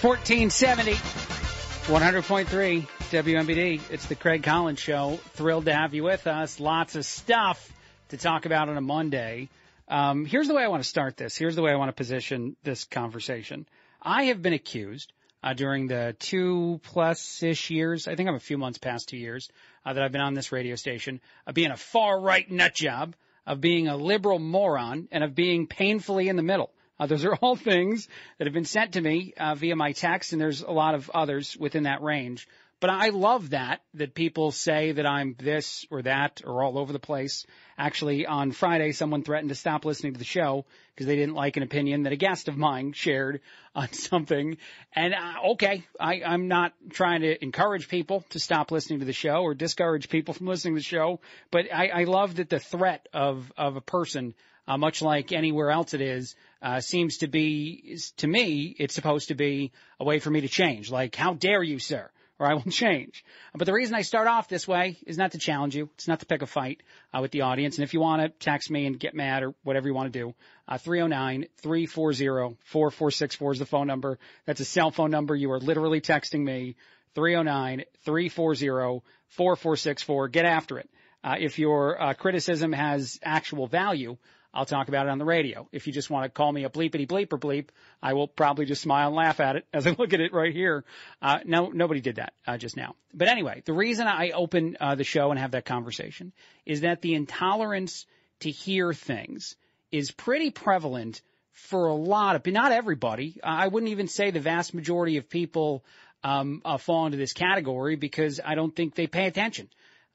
1470, 100.3 WMBD. It's the Craig Collins Show. Thrilled to have you with us. Lots of stuff to talk about on a Monday. Um, here's the way I want to start this. Here's the way I want to position this conversation. I have been accused uh, during the two plus ish years, I think I'm a few months past two years, uh, that I've been on this radio station, of being a far right nut job, of being a liberal moron, and of being painfully in the middle. Uh, those are all things that have been sent to me uh, via my text, and there's a lot of others within that range. But I love that, that people say that I'm this or that or all over the place. Actually, on Friday, someone threatened to stop listening to the show because they didn't like an opinion that a guest of mine shared on something. And uh, okay, I, I'm not trying to encourage people to stop listening to the show or discourage people from listening to the show, but I, I love that the threat of, of a person uh, much like anywhere else it is, uh, seems to be, to me, it's supposed to be a way for me to change. Like, how dare you, sir? Or I will change. But the reason I start off this way is not to challenge you. It's not to pick a fight uh, with the audience. And if you want to text me and get mad or whatever you want to do, uh, 309-340-4464 is the phone number. That's a cell phone number. You are literally texting me 309-340-4464. Get after it. Uh, if your uh, criticism has actual value, I'll talk about it on the radio. If you just want to call me a bleepity bleep or bleep, I will probably just smile and laugh at it as I look at it right here. Uh, no, nobody did that uh, just now. But anyway, the reason I open uh, the show and have that conversation is that the intolerance to hear things is pretty prevalent for a lot of, but not everybody. I wouldn't even say the vast majority of people um, uh, fall into this category because I don't think they pay attention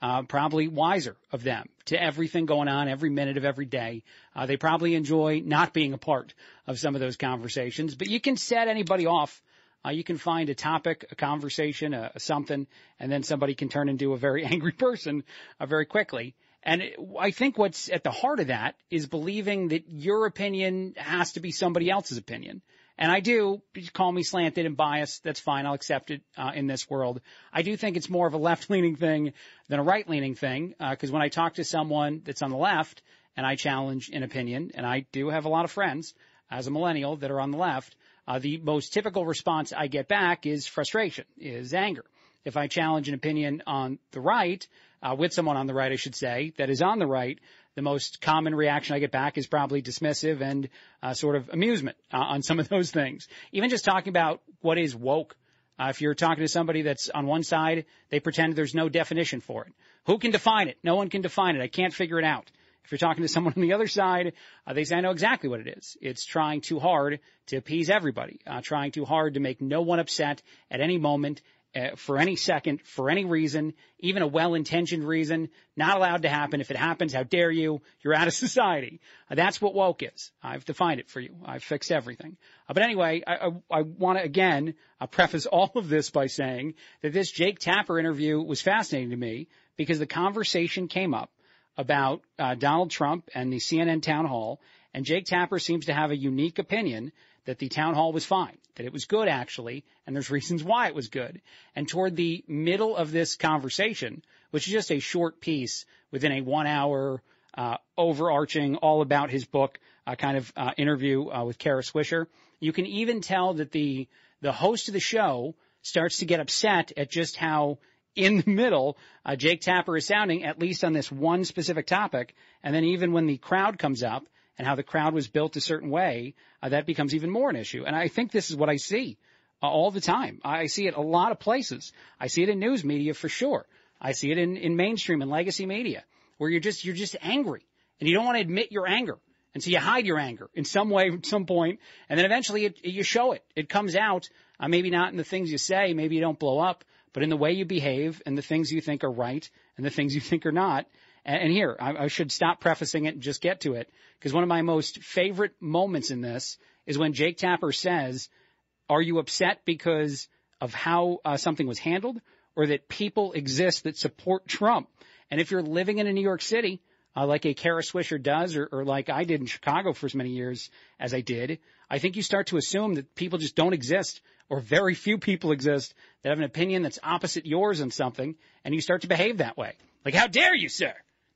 uh, probably wiser of them to everything going on every minute of every day. Uh, they probably enjoy not being a part of some of those conversations, but you can set anybody off. Uh, you can find a topic, a conversation, a, a, something, and then somebody can turn into a very angry person uh, very quickly. And I think what's at the heart of that is believing that your opinion has to be somebody else's opinion. And I do call me slanted and biased. That's fine. I'll accept it uh, in this world. I do think it's more of a left leaning thing than a right leaning thing. Uh, Because uh, when I talk to someone that's on the left and I challenge an opinion, and I do have a lot of friends as a millennial that are on the left, uh, the most typical response I get back is frustration, is anger. If I challenge an opinion on the right, uh, with someone on the right, I should say, that is on the right, the most common reaction I get back is probably dismissive and uh, sort of amusement uh, on some of those things. Even just talking about what is woke. Uh, if you're talking to somebody that's on one side, they pretend there's no definition for it. Who can define it? No one can define it. I can't figure it out. If you're talking to someone on the other side, uh, they say, I know exactly what it is. It's trying too hard to appease everybody, uh, trying too hard to make no one upset at any moment uh, for any second, for any reason, even a well-intentioned reason, not allowed to happen. If it happens, how dare you? You're out of society. Uh, that's what woke is. I've defined it for you. I've fixed everything. Uh, but anyway, I, I, I want to again uh, preface all of this by saying that this Jake Tapper interview was fascinating to me because the conversation came up about uh, Donald Trump and the CNN town hall, and Jake Tapper seems to have a unique opinion that the town hall was fine, that it was good actually, and there's reasons why it was good. And toward the middle of this conversation, which is just a short piece within a one hour, uh, overarching all about his book, uh, kind of, uh, interview, uh, with Kara Swisher, you can even tell that the, the host of the show starts to get upset at just how in the middle, uh, Jake Tapper is sounding, at least on this one specific topic. And then even when the crowd comes up and how the crowd was built a certain way, uh, that becomes even more an issue. And I think this is what I see uh, all the time. I see it a lot of places. I see it in news media for sure. I see it in, in mainstream and legacy media where you're just, you're just angry and you don't want to admit your anger. And so you hide your anger in some way, at some point, and then eventually it, you show it. It comes out, uh, maybe not in the things you say, maybe you don't blow up, but in the way you behave and the things you think are right and the things you think are not. And here, I, should stop prefacing it and just get to it because one of my most favorite moments in this is when Jake Tapper says, are you upset because of how uh, something was handled or that people exist that support Trump? And if you're living in a New York City, uh, like a Kara Swisher does, or, or like I did in Chicago for as many years as I did, I think you start to assume that people just don't exist, or very few people exist that have an opinion that's opposite yours on something, and you start to behave that way. Like, how dare you, sir?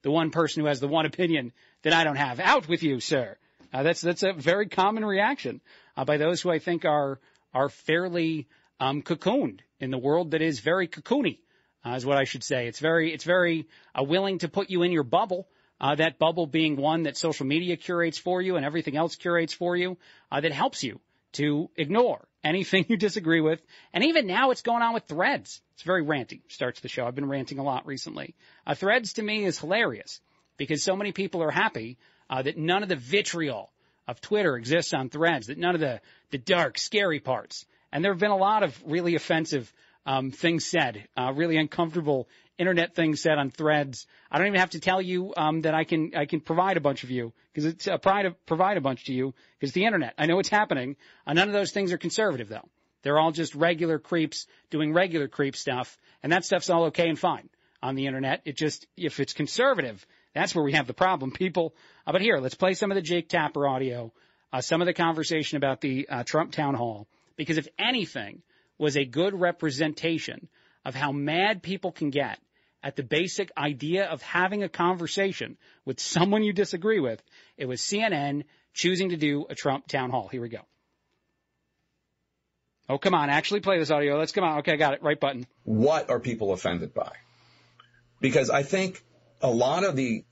The one person who has the one opinion that I don't have. Out with you, sir. Uh, that's that's a very common reaction uh, by those who I think are are fairly um, cocooned in the world that is very cocoony, uh, is what I should say. It's very, it's very uh, willing to put you in your bubble. Uh, that bubble being one that social media curates for you and everything else curates for you, uh, that helps you to ignore anything you disagree with. And even now it's going on with threads. It's very ranty. Starts the show. I've been ranting a lot recently. Uh, threads to me is hilarious because so many people are happy uh, that none of the vitriol of Twitter exists on threads, that none of the, the dark, scary parts. And there have been a lot of really offensive um, things said, uh, really uncomfortable internet things said on threads. I don't even have to tell you um, that I can I can provide a bunch of you because it's uh, provide a, provide a bunch to you because the internet. I know it's happening. Uh, none of those things are conservative though. They're all just regular creeps doing regular creep stuff, and that stuff's all okay and fine on the internet. It just if it's conservative, that's where we have the problem. People, uh, but here let's play some of the Jake Tapper audio, uh, some of the conversation about the uh, Trump town hall, because if anything was a good representation of how mad people can get at the basic idea of having a conversation with someone you disagree with. It was CNN choosing to do a Trump town hall. Here we go. Oh, come on. Actually play this audio. Let's come on. Okay, I got it. Right button. What are people offended by? Because I think a lot of the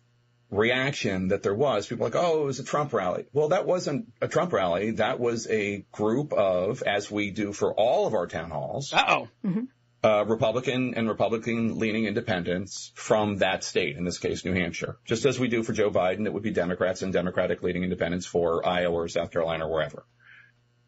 reaction that there was, people like, oh, it was a Trump rally. Well, that wasn't a Trump rally. That was a group of, as we do for all of our town halls. Uh-oh. Mm-hmm uh, Republican and Republican leaning independents from that state, in this case, New Hampshire. Just as we do for Joe Biden, it would be Democrats and Democratic leaning independents for Iowa or South Carolina or wherever.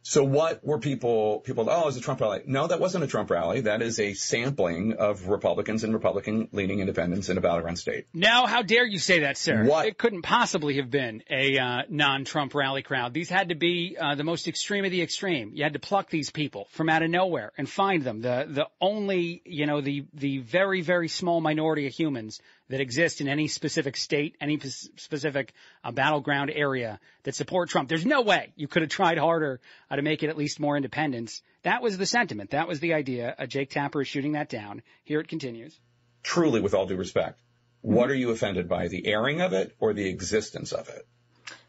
So what were people, people, oh, it was a Trump rally. No, that wasn't a Trump rally. That is a sampling of Republicans and Republican leaning independents in a battleground state. Now, how dare you say that, sir? What? It couldn't possibly have been a uh, non-Trump rally crowd. These had to be uh, the most extreme of the extreme. You had to pluck these people from out of nowhere and find them. The, the only, you know, the, the very, very small minority of humans that exist in any specific state, any specific uh, battleground area that support Trump. There's no way you could have tried harder uh, to make it at least more independence. That was the sentiment. That was the idea. Uh, Jake Tapper is shooting that down. Here it continues. Truly, with all due respect, what are you offended by? The airing of it or the existence of it?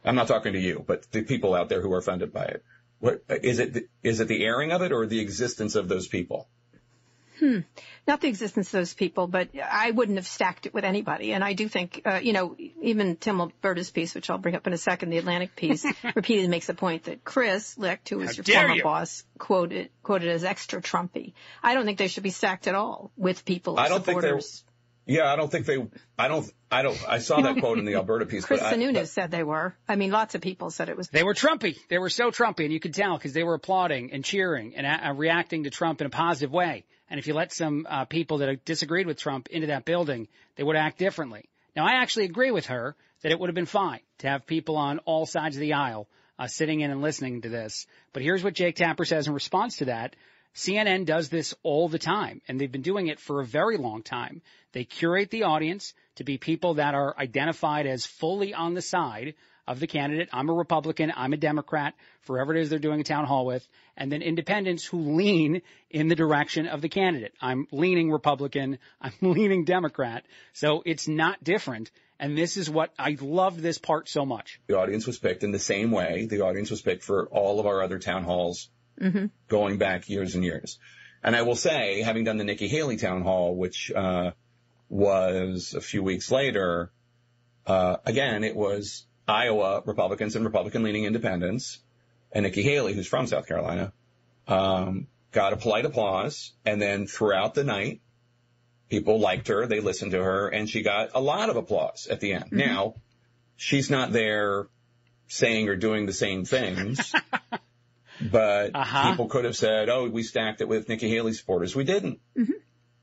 I'm not talking to you, but the people out there who are offended by it. What, is it, is it the airing of it or the existence of those people? Hmm. Not the existence of those people, but I wouldn't have stacked it with anybody. And I do think, uh, you know, even Tim Alberta's piece, which I'll bring up in a second, the Atlantic piece, repeatedly makes the point that Chris Licht, who is your former you. boss, quoted quoted as extra Trumpy. I don't think they should be stacked at all with people. I don't supporters. think they. Yeah, I don't think they. I don't. I don't. I saw that quote in the Alberta piece. Chris but Sununu said they were. I mean, lots of people said it was. They were Trumpy. They were so Trumpy, and you could tell because they were applauding and cheering and uh, reacting to Trump in a positive way. And if you let some uh, people that disagreed with Trump into that building, they would act differently. Now, I actually agree with her that it would have been fine to have people on all sides of the aisle uh, sitting in and listening to this. But here's what Jake Tapper says in response to that. CNN does this all the time, and they've been doing it for a very long time. They curate the audience to be people that are identified as fully on the side of the candidate. I'm a Republican. I'm a Democrat. Forever it is they're doing a town hall with. And then independents who lean in the direction of the candidate. I'm leaning Republican. I'm leaning Democrat. So it's not different. And this is what I love this part so much. The audience was picked in the same way the audience was picked for all of our other town halls mm-hmm. going back years and years. And I will say, having done the Nikki Haley town hall, which uh, was a few weeks later, uh, again, it was Iowa Republicans and Republican leaning independents and Nikki Haley, who's from South Carolina, um, got a polite applause. And then throughout the night, people liked her. They listened to her and she got a lot of applause at the end. Mm-hmm. Now she's not there saying or doing the same things, but uh-huh. people could have said, Oh, we stacked it with Nikki Haley supporters. We didn't. Mm-hmm.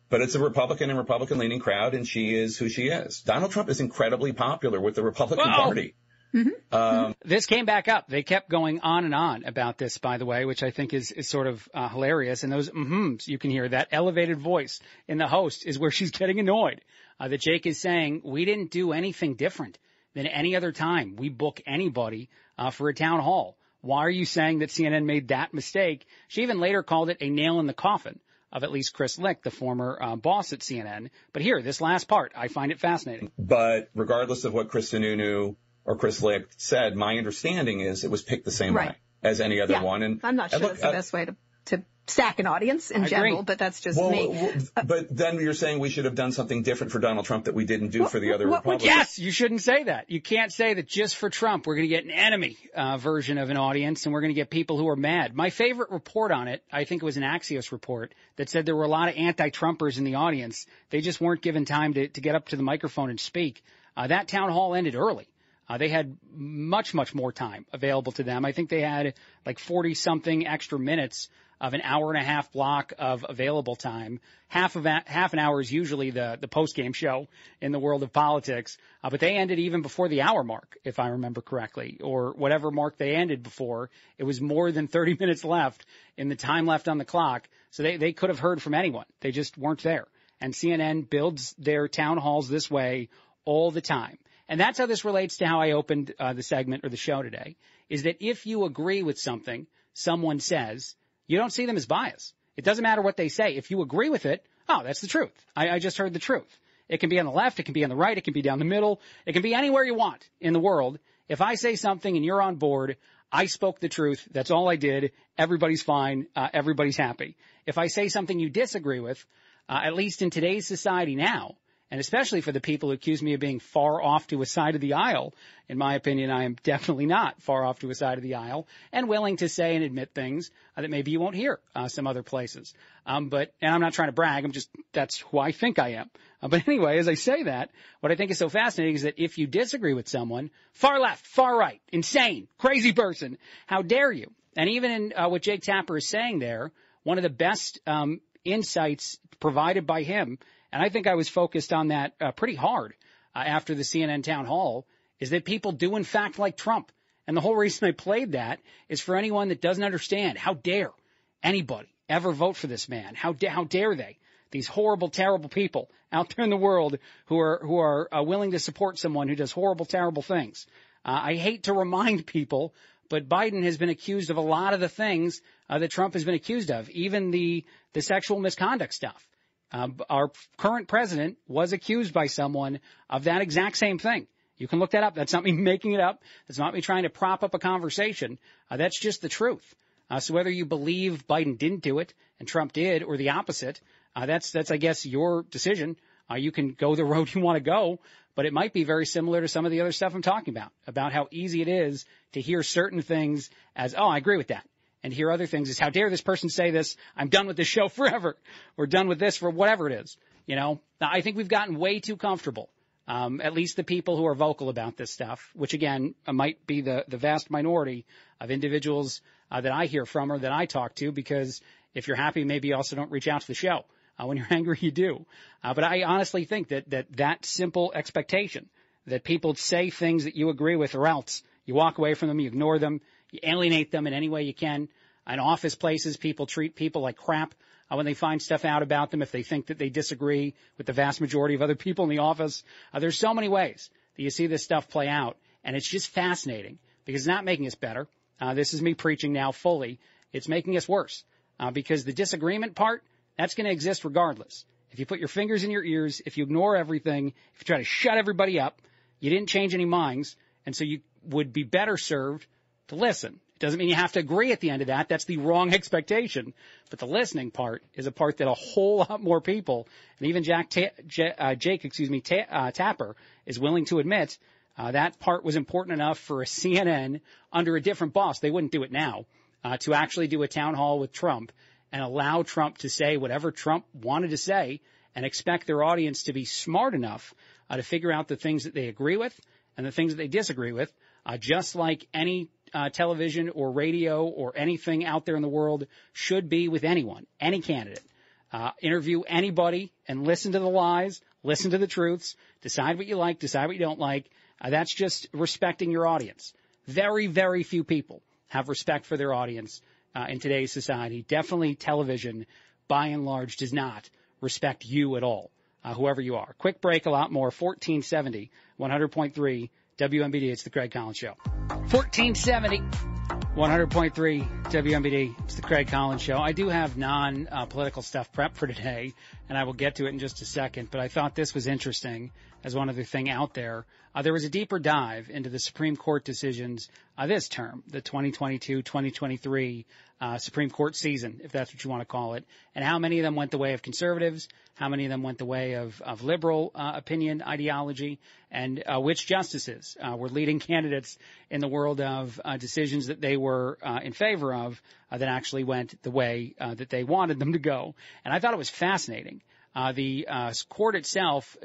But it's a Republican and Republican leaning crowd and she is who she is. Donald Trump is incredibly popular with the Republican Whoa. Party. Mm-hmm. Um, this came back up. They kept going on and on about this, by the way, which I think is, is sort of uh, hilarious. And those mm-hms you can hear, that elevated voice in the host is where she's getting annoyed. Uh, that Jake is saying, we didn't do anything different than any other time. We book anybody uh, for a town hall. Why are you saying that CNN made that mistake? She even later called it a nail in the coffin of at least Chris Licht, the former uh, boss at CNN. But here, this last part, I find it fascinating. But regardless of what Chris Sununu or Chris Licht said, my understanding is it was picked the same right. way as any other yeah. one. And I'm not sure look, that's the uh, best way to to sack an audience in I general, agree. but that's just Well, me. w- but then you're saying we should have done something different for Donald Trump that we didn't do for the other what Republicans. Yes, you shouldn't say that. You can't say that just for Trump we're going to get an enemy uh, version of an audience and we're going to get people who are mad. My favorite report on it, I think it was an Axios report that said there were a lot of anti-Trumpers in the audience. They just weren't given time to, to get up to the microphone and speak. Uh, that town hall ended early. Uh, they had much, much more time available to them. I think they had like 40 something extra minutes of an hour and a half block of available time. Half of a, half an hour is usually the the post game show in the world of politics, uh, but they ended even before the hour mark, if I remember correctly, or whatever mark they ended before. It was more than 30 minutes left in the time left on the clock, so they they could have heard from anyone. They just weren't there. And CNN builds their town halls this way all the time. And that's how this relates to how I opened uh, the segment or the show today, is that if you agree with something someone says, you don't see them as bias. It doesn't matter what they say. If you agree with it, oh, that's the truth. I, I just heard the truth. It can be on the left, it can be on the right, it can be down the middle, it can be anywhere you want in the world. If I say something and you're on board, I spoke the truth. That's all I did. Everybody's fine. Uh, everybody's happy. If I say something you disagree with, uh, at least in today's society now, and especially for the people who accuse me of being far off to a side of the aisle. In my opinion, I am definitely not far off to a side of the aisle and willing to say and admit things uh, that maybe you won't hear uh, some other places. Um, but, and I'm not trying to brag. I'm just, that's who I think I am. Uh, but anyway, as I say that, what I think is so fascinating is that if you disagree with someone, far left, far right, insane, crazy person, how dare you? And even in uh, what Jake Tapper is saying there, one of the best um, insights provided by him and I think I was focused on that uh, pretty hard uh, after the CNN town hall, is that people do in fact like Trump. And the whole reason I played that is for anyone that doesn't understand, how dare anybody ever vote for this man? How, da- how dare they? These horrible, terrible people out there in the world who are, who are uh, willing to support someone who does horrible, terrible things. Uh, I hate to remind people, but Biden has been accused of a lot of the things uh, that Trump has been accused of, even the, the sexual misconduct stuff. Um, our current president was accused by someone of that exact same thing. You can look that up. That's not me making it up. That's not me trying to prop up a conversation. Uh, that's just the truth. Uh, so whether you believe Biden didn't do it and Trump did, or the opposite, uh, that's that's I guess your decision. Uh, you can go the road you want to go, but it might be very similar to some of the other stuff I'm talking about, about how easy it is to hear certain things as, oh, I agree with that and hear other things is how dare this person say this? I'm done with this show forever. We're done with this for whatever it is. You know, I think we've gotten way too comfortable. Um, at least the people who are vocal about this stuff, which again might be the, the vast minority of individuals uh, that I hear from or that I talk to, because if you're happy, maybe you also don't reach out to the show. Uh, when you're angry, you do. Uh, but I honestly think that, that that simple expectation that people say things that you agree with or else you walk away from them, you ignore them, you alienate them in any way you can. In office places, people treat people like crap uh, when they find stuff out about them if they think that they disagree with the vast majority of other people in the office. Uh, there's so many ways that you see this stuff play out, and it's just fascinating because it's not making us better. Uh, this is me preaching now fully. It's making us worse uh, because the disagreement part that's going to exist regardless. If you put your fingers in your ears, if you ignore everything, if you try to shut everybody up, you didn't change any minds, and so you would be better served to listen. It doesn't mean you have to agree at the end of that. That's the wrong expectation. But the listening part is a part that a whole lot more people, and even Jack Ta- J- uh, Jake, excuse me, Ta- uh, Tapper is willing to admit uh, that part was important enough for a CNN under a different boss. They wouldn't do it now uh, to actually do a town hall with Trump and allow Trump to say whatever Trump wanted to say and expect their audience to be smart enough uh, to figure out the things that they agree with and the things that they disagree with, uh, just like any uh, television or radio or anything out there in the world should be with anyone, any candidate. Uh, interview anybody and listen to the lies, listen to the truths, decide what you like, decide what you don't like. Uh, that's just respecting your audience. Very, very few people have respect for their audience uh, in today's society. Definitely television, by and large, does not respect you at all, uh, whoever you are. Quick break, a lot more. 1470, 100.3 WMBD. It's the Craig Collins Show. 1470, 100.3 WMBD. It's the Craig Collins Show. I do have non-political stuff prepped for today, and I will get to it in just a second. But I thought this was interesting as one other thing out there. Uh, there was a deeper dive into the Supreme Court decisions uh, this term, the 2022-2023 uh, Supreme Court season, if that's what you want to call it, and how many of them went the way of conservatives, how many of them went the way of, of liberal uh, opinion, ideology, and uh, which justices uh, were leading candidates in the world of uh, decisions that they were uh, in favor of that actually went the way uh that they wanted them to go. And I thought it was fascinating. Uh the uh court itself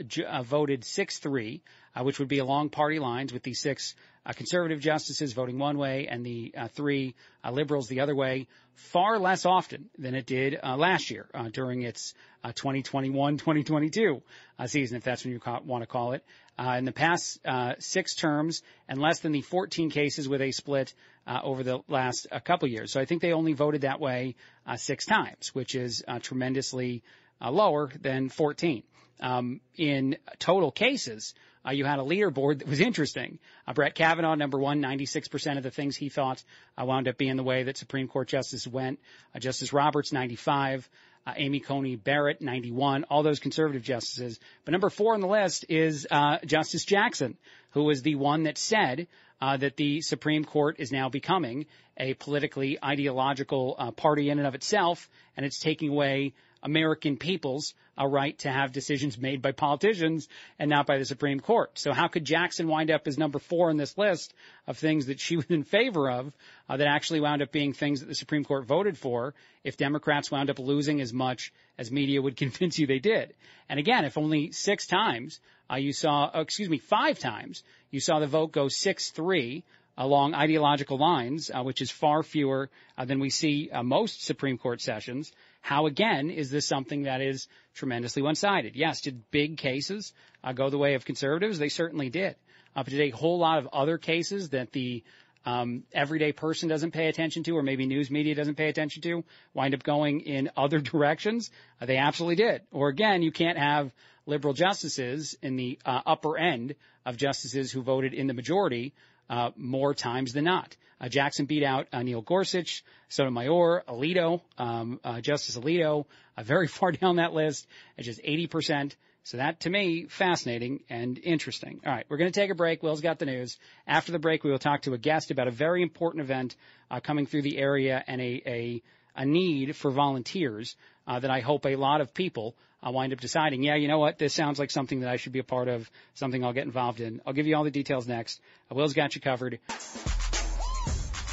voted 6-3, which would be along party lines with the six uh, conservative justices voting one way and the uh, three uh, liberals the other way far less often than it did uh, last year uh, during its 2021-2022 uh, season, if that's what you ca- want to call it. in the past six terms and less than the 14 cases with a split over the last couple years. So I think they only voted that way six times, which is tremendously lower than 14. Um, in total cases, uh, you had a leaderboard that was interesting. Uh, Brett Kavanaugh, number one, 96% of the things he thought uh, wound up being the way that Supreme Court justice went. Uh, Justice Roberts, 95. Uh, Amy Coney Barrett, 91. All those conservative justices. But number four on the list is uh, Justice Jackson, who was the one that said that the Supreme Court is now becoming a politically ideological party in and of itself, and it's taking away American people's a right to have decisions made by politicians and not by the Supreme Court. So how could Jackson wind up as number four in this list of things that she was in favor of uh, that actually wound up being things that the Supreme Court voted for if Democrats wound up losing as much as media would convince you they did? And again, if only six times uh, you saw, oh, excuse me, five times you saw the vote go six three along ideological lines, uh, which is far fewer uh, than we see uh, most Supreme Court sessions. How again is this something that is tremendously one-sided? Yes, did big cases uh, go the way of conservatives? They certainly did. Uh, but did a whole lot of other cases that the um, everyday person doesn't pay attention to, or maybe news media doesn't pay attention to, wind up going in other directions? Uh, they absolutely did. Or again, you can't have liberal justices in the upper end of justices who voted in the majority uh, more times than not. Uh, Jackson beat out uh, Neil Gorsuch, Sotomayor, Alito, um, uh, Justice Alito, uh, very far down that list at just 80%. So that to me, fascinating and interesting. All right, we're going to take a break. Will's got the news. After the break, we will talk to a guest about a very important event uh, coming through the area and a, a, a need for volunteers uh, that I hope a lot of people I'll wind up deciding, yeah, you know what, this sounds like something that I should be a part of, something I'll get involved in. I'll give you all the details next. Will's got you covered.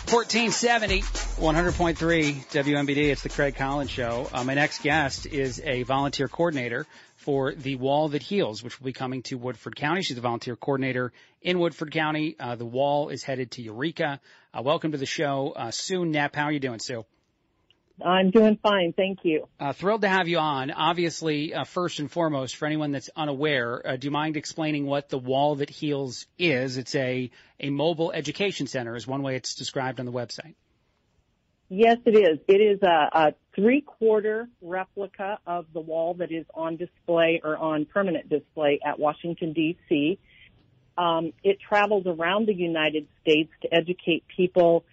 1470, 100.3 WMBD. It's the Craig Collins Show. Uh, my next guest is a volunteer coordinator for the Wall That Heals, which will be coming to Woodford County. She's a volunteer coordinator in Woodford County. Uh, the Wall is headed to Eureka. Uh, welcome to the show, uh, Sue Knepp. How are you doing, Sue? I'm doing fine, thank you. Uh, thrilled to have you on. Obviously, uh, first and foremost, for anyone that's unaware, uh, do you mind explaining what the Wall That Heals is? It's a a mobile education center, is one way it's described on the website. Yes, it is. It is a, a three-quarter replica of the wall that is on display or on permanent display at Washington D.C. Um, it travels around the United States to educate people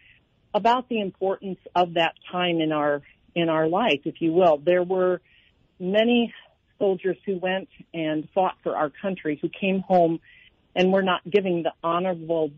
about the importance of that time in our in our life, if you will. There were many soldiers who went and fought for our country who came home and were not giving the honorable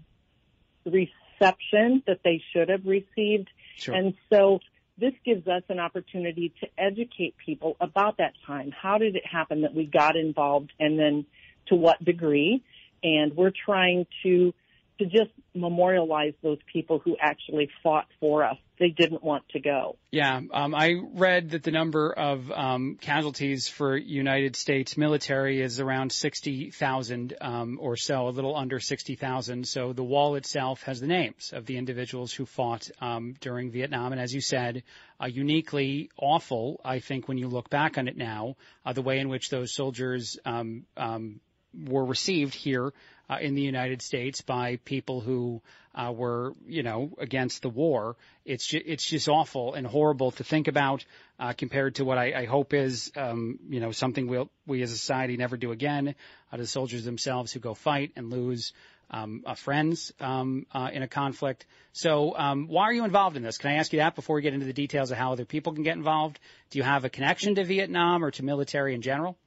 reception that they should have received. Sure. And so this gives us an opportunity to educate people about that time. How did it happen that we got involved and then to what degree? And we're trying to to just memorialize those people who actually fought for us. They didn't want to go. Yeah, um, I read that the number of um, casualties for United States military is around 60,000 um, or so, a little under 60,000. So the wall itself has the names of the individuals who fought um, during Vietnam, and as you said, uh, uniquely awful. I think when you look back on it now, uh, the way in which those soldiers um, um, were received here uh, in the United States by people who uh, were, you know, against the war. It's ju- it's just awful and horrible to think about uh, compared to what I, I hope is, um, you know, something we'll, we as a society never do again. Uh, the soldiers themselves who go fight and lose um, uh, friends um, uh, in a conflict. So, um, why are you involved in this? Can I ask you that before we get into the details of how other people can get involved? Do you have a connection to Vietnam or to military in general?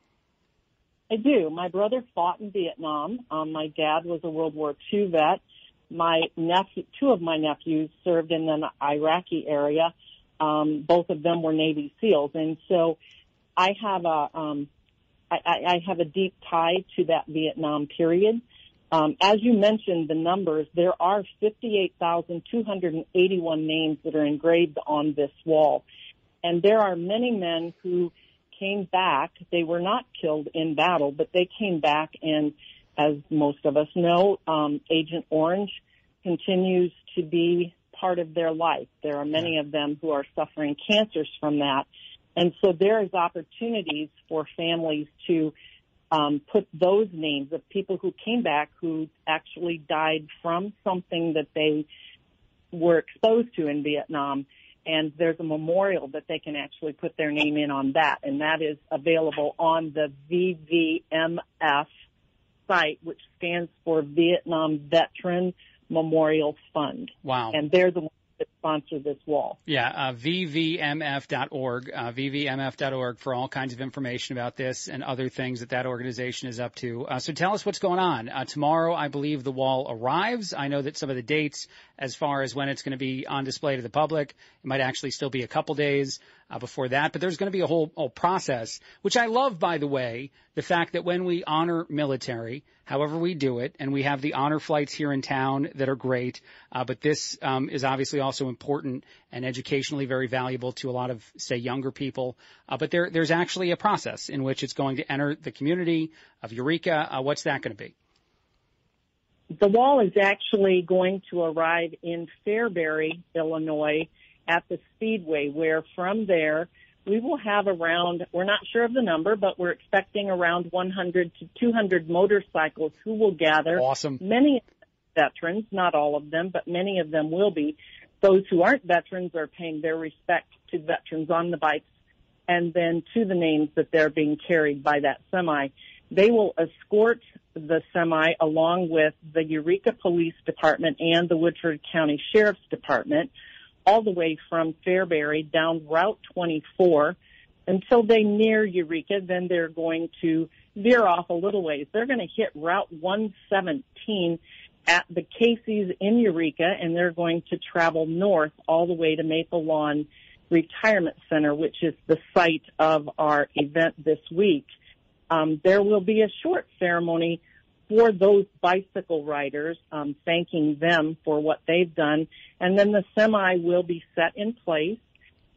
I do. My brother fought in Vietnam. Um, my dad was a World War II vet. My nephew, two of my nephews served in the Iraqi area. Um, both of them were Navy SEALs, and so I have a um, I, I have a deep tie to that Vietnam period. Um, as you mentioned, the numbers, there are 58,281 names that are engraved on this wall. And there are many men who came back. They were not killed in battle, but they came back and as most of us know, um, Agent Orange continues to be part of their life. There are many of them who are suffering cancers from that. And so there is opportunities for families to um, put those names of people who came back who actually died from something that they were exposed to in Vietnam. And there's a memorial that they can actually put their name in on that. And that is available on the VVMF site, which stands for Vietnam Veteran Memorial Fund. Wow. And they're the ones that sponsor this wall. Yeah, uh, vvmf.org, uh, vvmf.org for all kinds of information about this and other things that that organization is up to. Uh, so tell us what's going on. Uh, tomorrow, I believe the wall arrives. I know that some of the dates as far as when it's going to be on display to the public, it might actually still be a couple days uh, before that, but there's going to be a whole, whole process, which I love, by the way, the fact that when we honor military, however we do it, and we have the honor flights here in town that are great, uh, but this um, is obviously also important and educationally very valuable to a lot of, say, younger people. Uh, but there, there's actually a process in which it's going to enter the community of Eureka. Uh, what's that going to be? The wall is actually going to arrive in Fairbury, Illinois, at the Speedway, where from there we will have around, we're not sure of the number, but we're expecting around 100 to 200 motorcycles who will gather. Awesome. Many veterans, not all of them, but many of them will be. Those who aren't veterans are paying their respect to veterans on the bikes and then to the names that they're being carried by that semi. They will escort the semi along with the Eureka Police Department and the Woodford County Sheriff's Department all the way from Fairbury down Route 24 until they near Eureka. Then they're going to veer off a little ways. They're going to hit Route 117 at the Casey's in Eureka, and they're going to travel north all the way to Maple Lawn Retirement Center, which is the site of our event this week. Um, there will be a short ceremony for those bicycle riders, um, thanking them for what they've done. And then the semi will be set in place.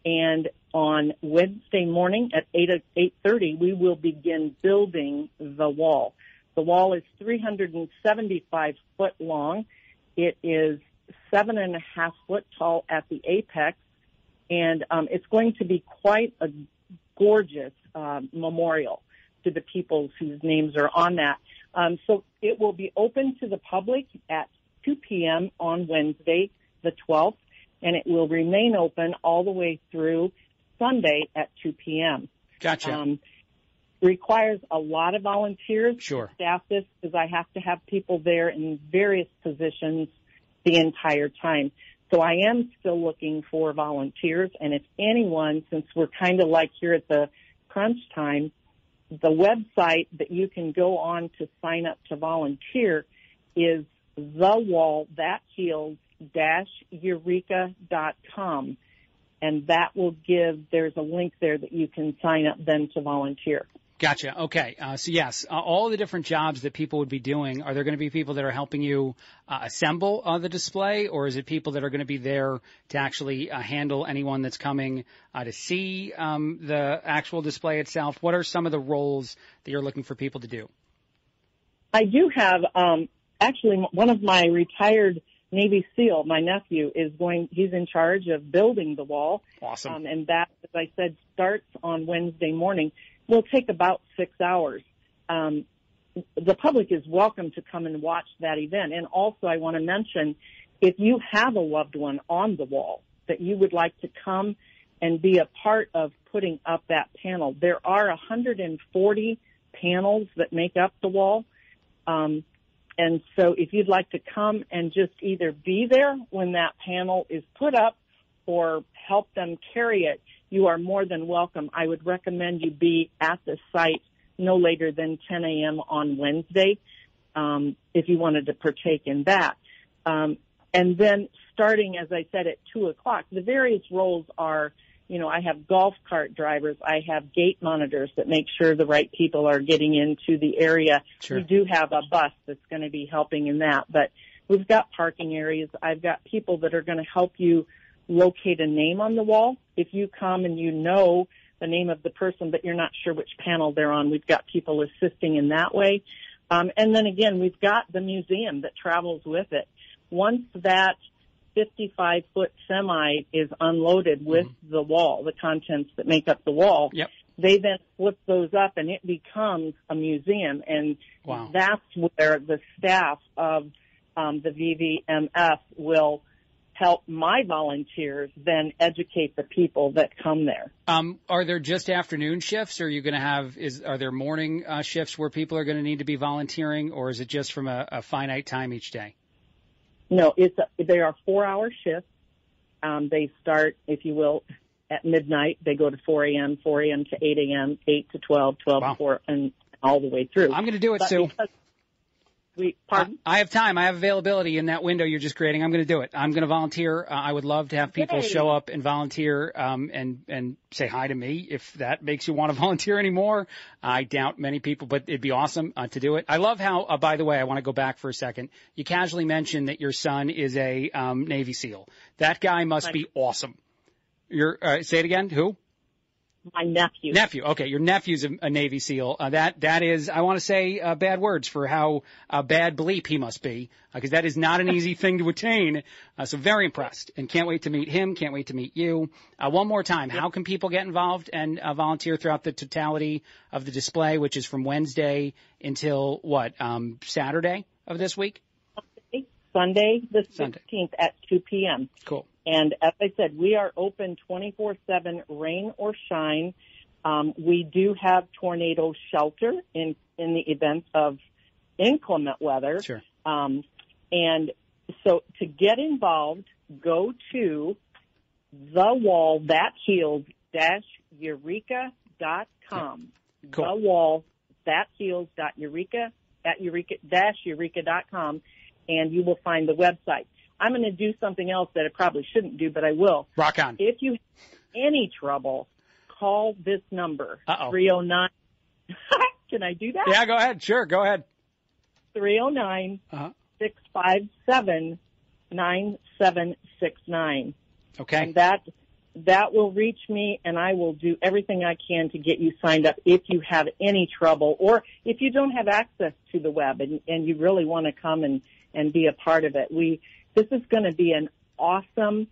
And on Wednesday morning at 8, 8.30, we will begin building the wall. The wall is 375 foot long. It is seven and a half foot tall at the apex. And um, it's going to be quite a gorgeous uh, memorial to the people whose names are on that. Um, so it will be open to the public at 2 p.m. on Wednesday, the 12th, and it will remain open all the way through Sunday at 2 p.m. Gotcha. Um, requires a lot of volunteers sure. to staff this because I have to have people there in various positions the entire time. So I am still looking for volunteers and if anyone, since we're kind of like here at the crunch time, the website that you can go on to sign up to volunteer is the wall that heals dash eureka.com and that will give there's a link there that you can sign up then to volunteer Gotcha. Okay. Uh, so yes, uh, all the different jobs that people would be doing, are there going to be people that are helping you uh, assemble uh, the display, or is it people that are going to be there to actually uh, handle anyone that's coming uh, to see um, the actual display itself? What are some of the roles that you're looking for people to do? I do have um, actually one of my retired Navy SEAL, my nephew, is going. He's in charge of building the wall. Awesome. Um, and that, as I said, starts on Wednesday morning will take about six hours. Um, the public is welcome to come and watch that event. And also, I want to mention, if you have a loved one on the wall that you would like to come and be a part of putting up that panel, there are 140 panels that make up the wall. Um, and so if you'd like to come and just either be there when that panel is put up or help them carry it, you are more than welcome. I would recommend you be at the site no later than 10 a.m. on Wednesday um, if you wanted to partake in that. Um, and then starting, as I said, at two o'clock. The various roles are, you know, I have golf cart drivers. I have gate monitors that make sure the right people are getting into the area. Sure. We do have a bus that's going to be helping in that, but we've got parking areas. I've got people that are going to help you locate a name on the wall. If you come and you know the name of the person, but you're not sure which panel they're on, we've got people assisting in that way. Um, and then again, we've got the museum that travels with it. Once that 55 foot semi is unloaded with mm-hmm. the wall, the contents that make up the wall, yep. they then flip those up and it becomes a museum. And wow. that's where the staff of um, the VVMF will help my volunteers then educate the people that come there. Um, are there just afternoon shifts, or are you going to have? Is are there morning uh, shifts where people are going to need to be volunteering, or is it just from a, a finite time each day? No, it's a, they are four-hour shifts. Um, they start, if you will, at midnight. They go to 4 a.m., 4 a.m. to 8 a.m., 8 to 12, 12 wow. to 4, and all the way through. I'm going to do it, but Sue. Because, we, pardon? I, I have time. I have availability in that window you're just creating. I'm going to do it. I'm going to volunteer. Uh, I would love to have people Yay. show up and volunteer um, and and say hi to me if that makes you want to volunteer anymore. I doubt many people, but it'd be awesome uh, to do it. I love how. Uh, by the way, I want to go back for a second. You casually mentioned that your son is a um, Navy SEAL. That guy must be awesome. Your uh, say it again. Who? My nephew. Nephew. Okay, your nephew's a, a Navy SEAL. Uh, that that is, I want to say uh, bad words for how uh, bad bleep he must be, because uh, that is not an easy thing to attain. Uh, so very impressed, and can't wait to meet him. Can't wait to meet you. Uh, one more time, how can people get involved and volunteer throughout the totality of the display, which is from Wednesday until what um, Saturday of this week? Sunday, the 16th at 2 p.m. Cool. And as I said, we are open 24-7, rain or shine. Um, we do have tornado shelter in, in the event of inclement weather. Sure. Um, and so to get involved, go to the wall that heals dash eureka.com. Cool. The wall that heals dot eureka at eureka dash eureka.com and you will find the website. I'm going to do something else that I probably shouldn't do, but I will. Rock on. If you have any trouble, call this number. Uh-oh. 309. Can I do that? Yeah, go ahead. Sure, go ahead. 309 uh-huh. 657 9769. Okay. And that that will reach me and I will do everything I can to get you signed up if you have any trouble or if you don't have access to the web and, and you really want to come and, and be a part of it. We this is going to be an awesome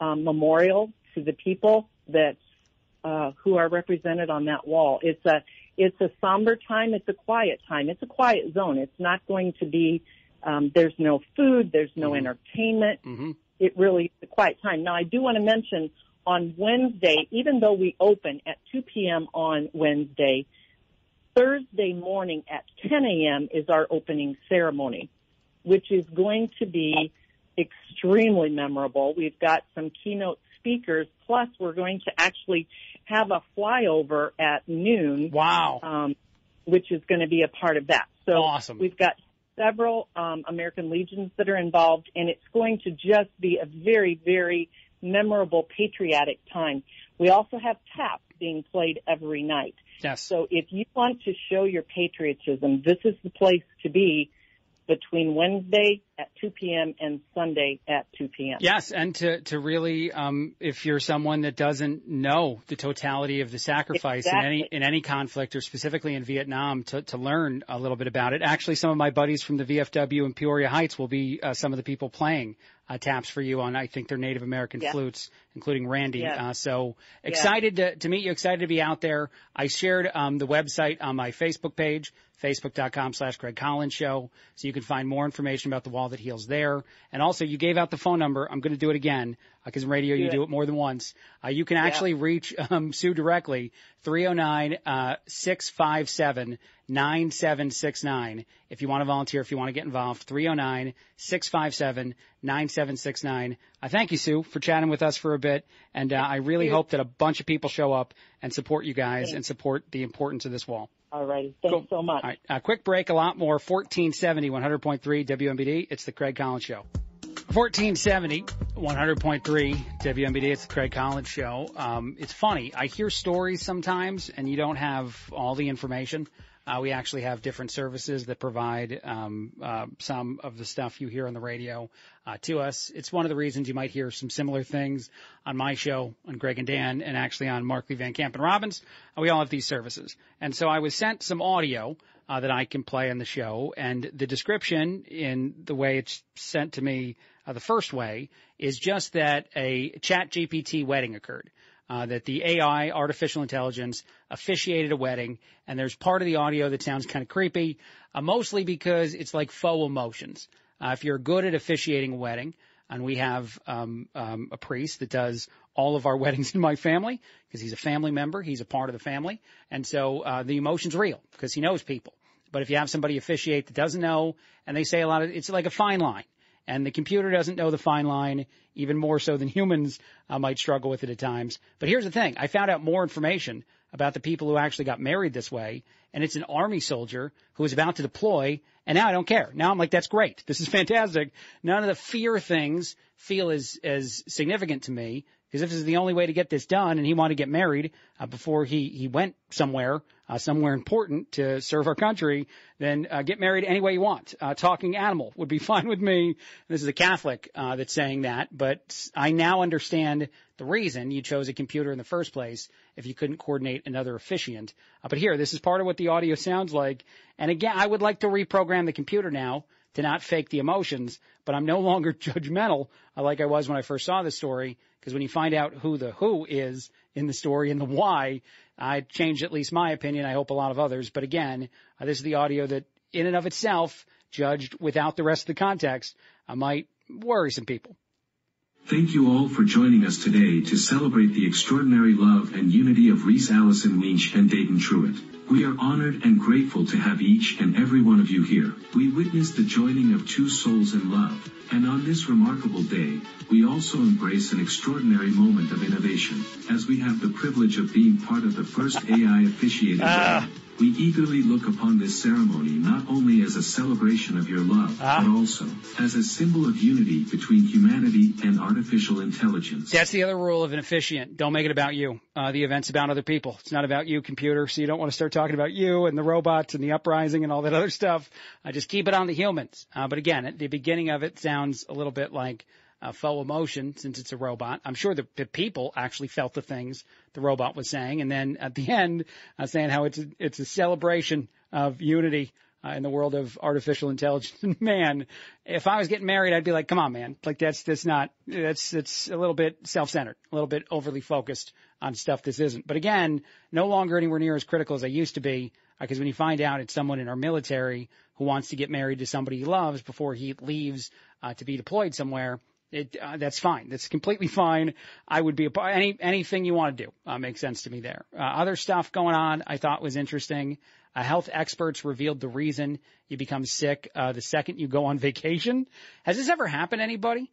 um, memorial to the people that uh, who are represented on that wall. It's a it's a somber time. It's a quiet time. It's a quiet zone. It's not going to be. Um, there's no food. There's no mm-hmm. entertainment. Mm-hmm. It really is a quiet time. Now, I do want to mention on Wednesday, even though we open at 2 p.m. on Wednesday, Thursday morning at 10 a.m. is our opening ceremony, which is going to be extremely memorable. We've got some keynote speakers, plus we're going to actually have a flyover at noon. Wow. Um, which is going to be a part of that. So awesome. we've got several um, American Legions that are involved, and it's going to just be a very, very memorable patriotic time. We also have taps being played every night. Yes. So if you want to show your patriotism, this is the place to be between Wednesday at 2 p.m. and Sunday at 2 p.m. Yes, and to to really, um, if you're someone that doesn't know the totality of the sacrifice exactly. in any in any conflict, or specifically in Vietnam, to to learn a little bit about it. Actually, some of my buddies from the VFW in Peoria Heights will be uh, some of the people playing uh, taps for you on I think their Native American yes. flutes, including Randy. Yes. Uh, so excited to to meet you, excited to be out there. I shared um, the website on my Facebook page facebook.com slash Craig Collins Show. So you can find more information about the wall that heals there. And also you gave out the phone number. I'm going to do it again because in radio do you it. do it more than once. Uh, you can actually yeah. reach um, Sue directly, 309 uh, 657 9769. If you want to volunteer, if you want to get involved, 309 657 9769. I thank you, Sue, for chatting with us for a bit. And uh, I really hope that a bunch of people show up and support you guys Thanks. and support the importance of this wall. All right. Thanks Cool. so much. All right. A quick break, a lot more. 1470, 100.3 WMBD. It's the Craig Collins Show. 1470, 100.3 WMBD. It's the Craig Collins Show. Um, it's funny. I hear stories sometimes, and you don't have all the information. Uh, we actually have different services that provide um, uh, some of the stuff you hear on the radio uh, to us. It's one of the reasons you might hear some similar things on my show, on Greg and Dan, and actually on Markley Van Camp and Robbins. Uh, we all have these services. And so I was sent some audio uh, that I can play on the show, and the description in the way it's sent to me uh, the first way is just that a chat GPT wedding occurred uh, that the AI, artificial intelligence, officiated a wedding, and there's part of the audio that sounds kind of creepy, uh, mostly because it's like faux emotions. Uh, if you're good at officiating a wedding, and we have um, um, a priest that does all of our weddings in my family because he's a family member, he's a part of the family, and so uh, the emotion's real because he knows people. But if you have somebody officiate that doesn't know, and they say a lot of, it's like a fine line and the computer doesn't know the fine line even more so than humans uh, might struggle with it at times. But here's the thing. I found out more information about the people who actually got married this way. And it's an army soldier who was about to deploy. And now I don't care. Now I'm like, that's great. This is fantastic. None of the fear things feel as, as significant to me because if this is the only way to get this done and he wanted to get married uh, before he, he went somewhere, uh, somewhere important to serve our country, then uh, get married any way you want. Uh, talking animal would be fine with me. This is a Catholic uh, that's saying that, but I now understand the reason you chose a computer in the first place if you couldn't coordinate another officiant. Uh, but here, this is part of what the audio sounds like. And again, I would like to reprogram the computer now to not fake the emotions, but I'm no longer judgmental like I was when I first saw the story because when you find out who the who is in the story and the why, I changed at least my opinion. I hope a lot of others. But again, uh, this is the audio that in and of itself, judged without the rest of the context, uh, might worry some people. Thank you all for joining us today to celebrate the extraordinary love and unity of Reese Allison Lynch and Dayton Truitt. We are honored and grateful to have each and every one of you here. We witness the joining of two souls in love, and on this remarkable day, we also embrace an extraordinary moment of innovation, as we have the privilege of being part of the first AI officiated ah. wedding. We eagerly look upon this ceremony not only as a celebration of your love, ah. but also as a symbol of unity between humanity and artificial intelligence. That's the other rule of an officiant. Don't make it about you. Uh, the event's about other people. It's not about you, computer. So you don't want to start talking about you and the robots and the uprising and all that other stuff. Uh, just keep it on the humans. Uh, but again, at the beginning of it sounds a little bit like uh, faux emotion since it's a robot. I'm sure the, the, people actually felt the things the robot was saying, and then at the end, uh, saying how it's a, it's a celebration of unity uh, in the world of artificial intelligence. man, if I was getting married, I'd be like, come on, man, like that's that's not that's it's a little bit self-centered, a little bit overly focused on stuff this isn't. But again, no longer anywhere near as critical as I used to be. Because uh, when you find out it's someone in our military who wants to get married to somebody he loves before he leaves uh, to be deployed somewhere, it, uh, that's fine. That's completely fine. I would be a, any anything you want to do uh, makes sense to me there. Uh, other stuff going on I thought was interesting. Uh, health experts revealed the reason you become sick uh, the second you go on vacation. Has this ever happened? Anybody?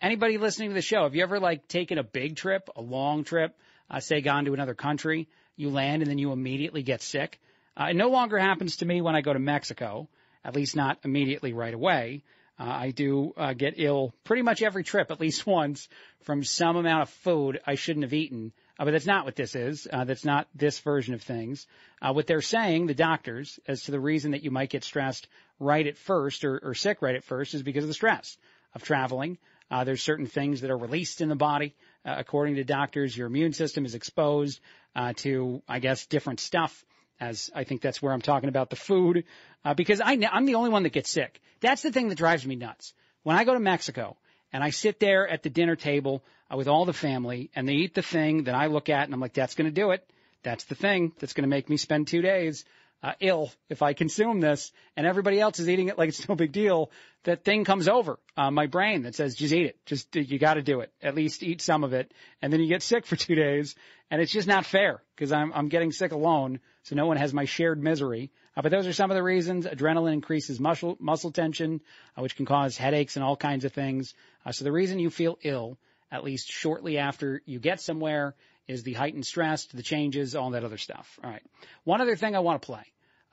Anybody listening to the show? Have you ever like taken a big trip, a long trip, uh, say gone to another country? You land and then you immediately get sick. it no longer happens to me when I go to Mexico, at least not immediately right away. Uh, I do uh, get ill pretty much every trip, at least once, from some amount of food I shouldn't have eaten. Uh, but that's not what this is. Uh, that's not this version of things. Uh, what they're saying, the doctors, as to the reason that you might get stressed right at first or, or sick right at first is because of the stress of traveling. Uh, there's certain things that are released in the body. Uh, according to doctors, your immune system is exposed uh, to, I guess, different stuff as I think that's where I'm talking about the food, uh, because I, I'm the only one that gets sick. That's the thing that drives me nuts. When I go to Mexico and I sit there at the dinner table uh, with all the family and they eat the thing that I look at and I'm like, that's going to do it. That's the thing that's going to make me spend two days uh, ill if I consume this, and everybody else is eating it like it's no big deal. That thing comes over uh, my brain that says, just eat it. Just you got to do it. At least eat some of it, and then you get sick for two days, and it's just not fair because I'm I'm getting sick alone, so no one has my shared misery. Uh, but those are some of the reasons. Adrenaline increases muscle muscle tension, uh, which can cause headaches and all kinds of things. Uh, so the reason you feel ill, at least shortly after you get somewhere, is the heightened stress, the changes, all that other stuff. All right. One other thing I want to play.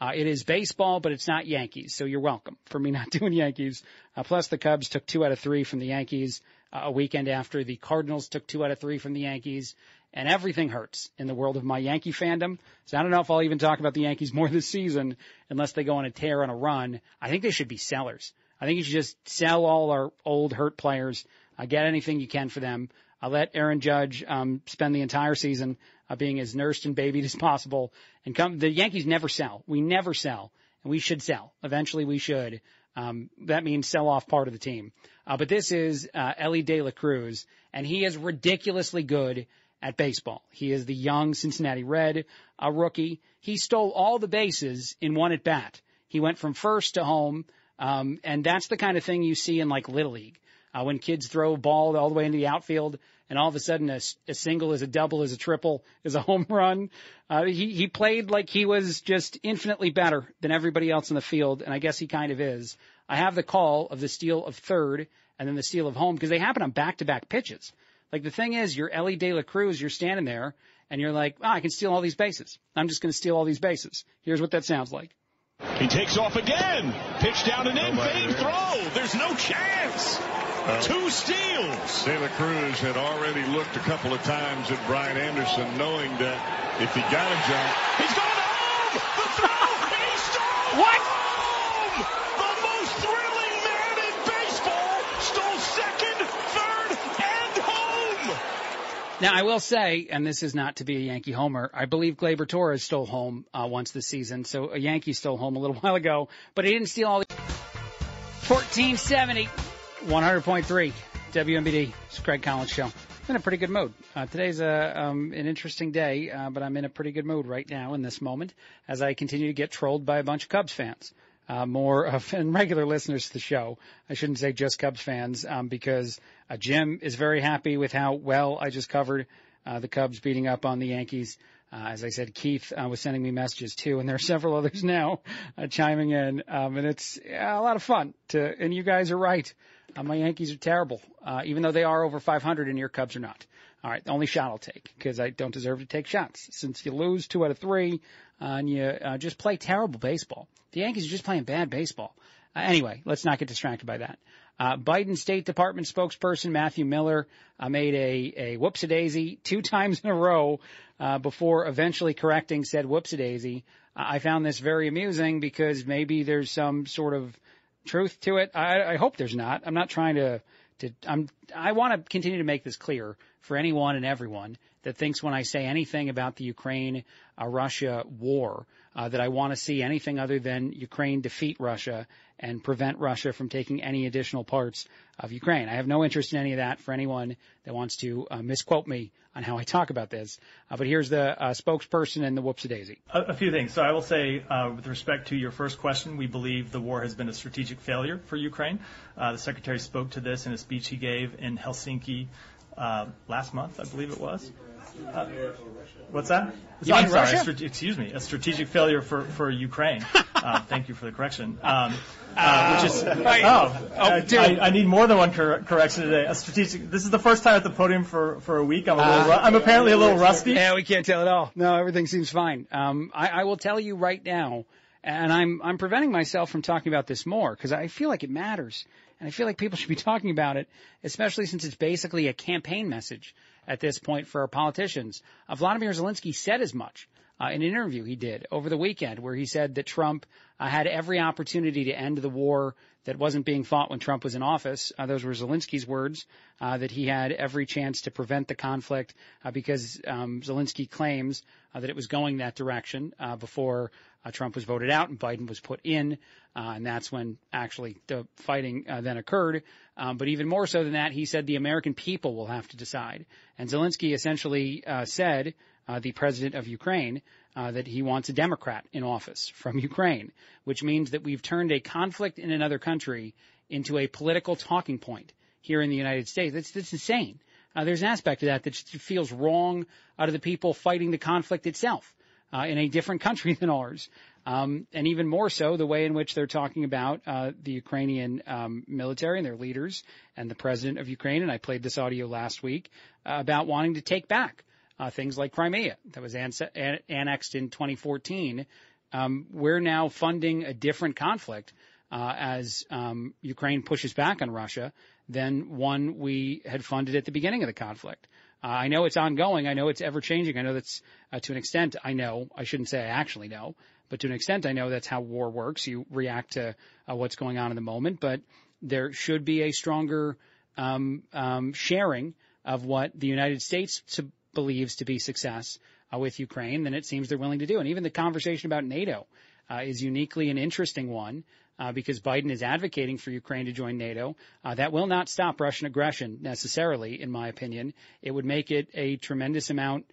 Uh, it is baseball, but it's not Yankees, so you're welcome for me not doing Yankees. Uh, plus, the Cubs took two out of three from the Yankees uh, a weekend after the Cardinals took two out of three from the Yankees, and everything hurts in the world of my Yankee fandom. So I don't know if I'll even talk about the Yankees more this season unless they go on a tear on a run. I think they should be sellers. I think you should just sell all our old hurt players, uh, get anything you can for them. I'll let Aaron Judge um, spend the entire season uh, being as nursed and babied as possible. And come, the Yankees never sell. We never sell, and we should sell. Eventually, we should. Um, that means sell off part of the team. Uh, but this is uh, Elly De La Cruz, and he is ridiculously good at baseball. He is the young Cincinnati Red, a rookie. He stole all the bases in one at bat. He went from first to home, um, and that's the kind of thing you see in like Little League. Uh, when kids throw a ball all the way into the outfield, and all of a sudden a, a single is a double is a triple is a home run. Uh, he he played like he was just infinitely better than everybody else in the field, and I guess he kind of is. I have the call of the steal of third and then the steal of home because they happen on back to back pitches. Like the thing is, you're Elly De La Cruz, you're standing there and you're like, oh, I can steal all these bases. I'm just going to steal all these bases. Here's what that sounds like. He takes off again. Pitch down and in. Fade throw. There's no chance. Uh, Two steals. De La Cruz had already looked a couple of times at Brian Anderson, knowing that if he got a jump, he's going Now, I will say, and this is not to be a Yankee homer, I believe Gleyber Torres stole home uh, once this season. So a Yankee stole home a little while ago, but he didn't steal all the 1470. 100.3 WMBD. It's Craig Collins Show. I'm in a pretty good mood. Uh, today's a, um, an interesting day, uh, but I'm in a pretty good mood right now in this moment as I continue to get trolled by a bunch of Cubs fans. Uh, more of, and regular listeners to the show. I shouldn't say just Cubs fans, um, because uh, Jim is very happy with how well I just covered uh, the Cubs beating up on the Yankees. Uh, as I said, Keith uh, was sending me messages too, and there are several others now uh, chiming in, um, and it's a lot of fun. To and you guys are right. Uh, my Yankees are terrible, uh, even though they are over 500 and your Cubs are not. All right, the only shot I'll take because I don't deserve to take shots. Since you lose two out of three and you uh, just play terrible baseball, the Yankees are just playing bad baseball. Uh, anyway, let's not get distracted by that. Uh, Biden State Department spokesperson Matthew Miller uh, made a, a whoopsie daisy two times in a row uh, before eventually correcting said whoopsie daisy. Uh, I found this very amusing because maybe there's some sort of truth to it. I, I hope there's not. I'm not trying to, to, I'm, I want to continue to make this clear for anyone and everyone that thinks when I say anything about the Ukraine uh, Russia war uh, that I want to see anything other than Ukraine defeat Russia and prevent Russia from taking any additional parts of Ukraine. I have no interest in any of that for anyone that wants to uh, misquote me on how I talk about this. Uh, but here's the uh, spokesperson and the whoopsie daisy. A, a, few things. So I will say, uh, with respect to your first question, we believe the war has been a strategic failure for Ukraine. Uh, the secretary spoke to this in a speech he gave in Helsinki uh, last month, I believe it was. Uh, what's that? You I'm sorry, strate- excuse me, a strategic failure for, for Ukraine. uh, thank you for the correction. Um, uh, which is oh, oh I, I, need more than one cor- correction today. A strategic. This is the first time at the podium for, for a week. I'm a little. Ru- I'm apparently a little rusty. Yeah, we can't tell at all. No, everything seems fine. Um, I, I will tell you right now, and I'm I'm preventing myself from talking about this more because I feel like it matters, and I feel like people should be talking about it, especially since it's basically a campaign message at this point for our politicians. Uh, Vladimir Zelensky said as much uh, in an interview he did over the weekend where he said that Trump uh, had every opportunity to end the war that wasn't being fought when Trump was in office. Uh, those were Zelensky's words, uh, that he had every chance to prevent the conflict uh, because um, Zelensky claims uh, that it was going that direction before uh, Trump was voted out and Biden was put in, and that's when actually the fighting then occurred. Um, but even more so than that, he said the American people will have to decide. And Zelensky essentially said uh, the president of Ukraine, uh, that he wants a Democrat in office from Ukraine, which means that we've turned a conflict in another country into a political talking point here in the United States. That's, that's insane. Uh, there's an aspect of that that feels wrong out of the people fighting the conflict itself uh, in a different country than ours. Um, and even more so, the way in which they're talking about uh, the Ukrainian um, military and their leaders and the president of Ukraine. And I played this audio last week uh, about wanting to take back uh, things like Crimea that was annexed in 2014 um, we're now funding a different conflict uh, as um, Ukraine pushes back on Russia than one we had funded at the beginning of the conflict. Uh, I know it's ongoing. I know it's ever changing. I know that's uh, to an extent. I know. I shouldn't say I actually know, but to an extent, I know that's how war works. You react to uh, what's going on in the moment, but there should be a stronger um, um, sharing of what the United States to, believes to be success uh, with Ukraine than it seems they're willing to do. And even the conversation about NATO uh, is uniquely an interesting one uh, because Biden is advocating for Ukraine to join NATO. Uh, that will not stop Russian aggression necessarily, in my opinion. It would make it a tremendous amount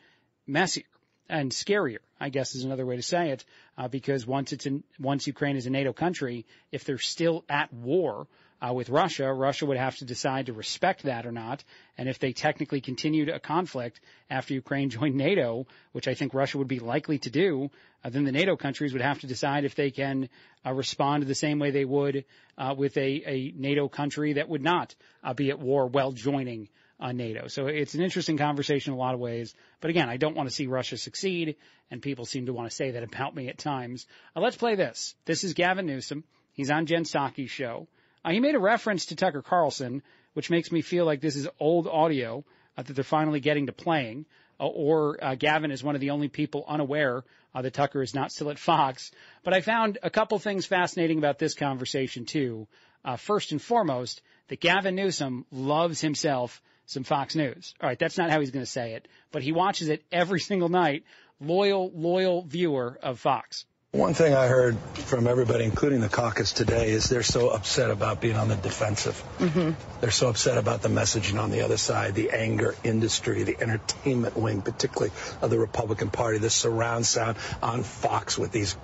messier and scarier, I guess is another way to say it, uh, because once it's in, once Ukraine is a NATO country, if they're still at war uh, with Russia, Russia would have to decide to respect that or not. And if they technically continued a conflict after Ukraine joined NATO, which I think Russia would be likely to do, uh, then the NATO countries would have to decide if they can uh, respond the same way they would uh, with a, a NATO country that would not uh, be at war while joining uh, NATO. So it's an interesting conversation in a lot of ways. But again, I don't want to see Russia succeed, and people seem to want to say that about me at times. Let's play this. This is Gavin Newsom. He's on Jen Psaki's show. Uh, he made a reference to Tucker Carlson, which makes me feel like this is old audio uh, that they're finally getting to playing. Uh, or uh, Gavin is one of the only people unaware uh, that Tucker is not still at Fox. But I found a couple things fascinating about this conversation too. Uh, first and foremost, that Gavin Newsom loves himself some Fox News. All right, that's not how he's going to say it, but he watches it every single night. Loyal, loyal viewer of Fox. One thing I heard from everybody, including the caucus today, is they're so upset about being on the defensive. Mm-hmm. They're so upset about the messaging on the other side, the anger industry, the entertainment wing, particularly of the Republican Party, the surround sound on Fox with these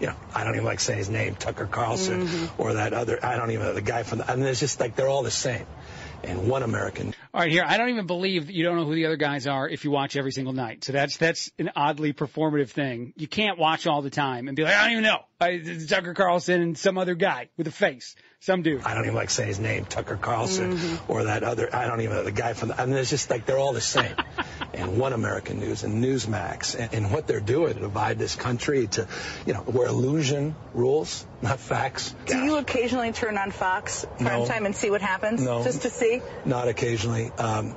you know, I don't even like saying his name, Tucker Carlson, mm-hmm. or that other, I don't even know, the guy from the, I mean, it's just like they're all the same and one American. All right, here I don't even believe you don't know who the other guys are if you watch every single night. So that's that's an oddly performative thing. You can't watch all the time and be like, I don't even know. I, Tucker Carlson and some other guy with a face, some dude. I don't even like saying his name, Tucker Carlson, mm-hmm. or that other. I don't even know the guy from. The, I mean, it's just like they're all the same. and One American News and Newsmax and, and what they're doing to divide this country to, you know, where illusion rules, not facts. Do you occasionally turn on Fox prime no. time and see what happens? No. Just to see? Not occasionally. Um,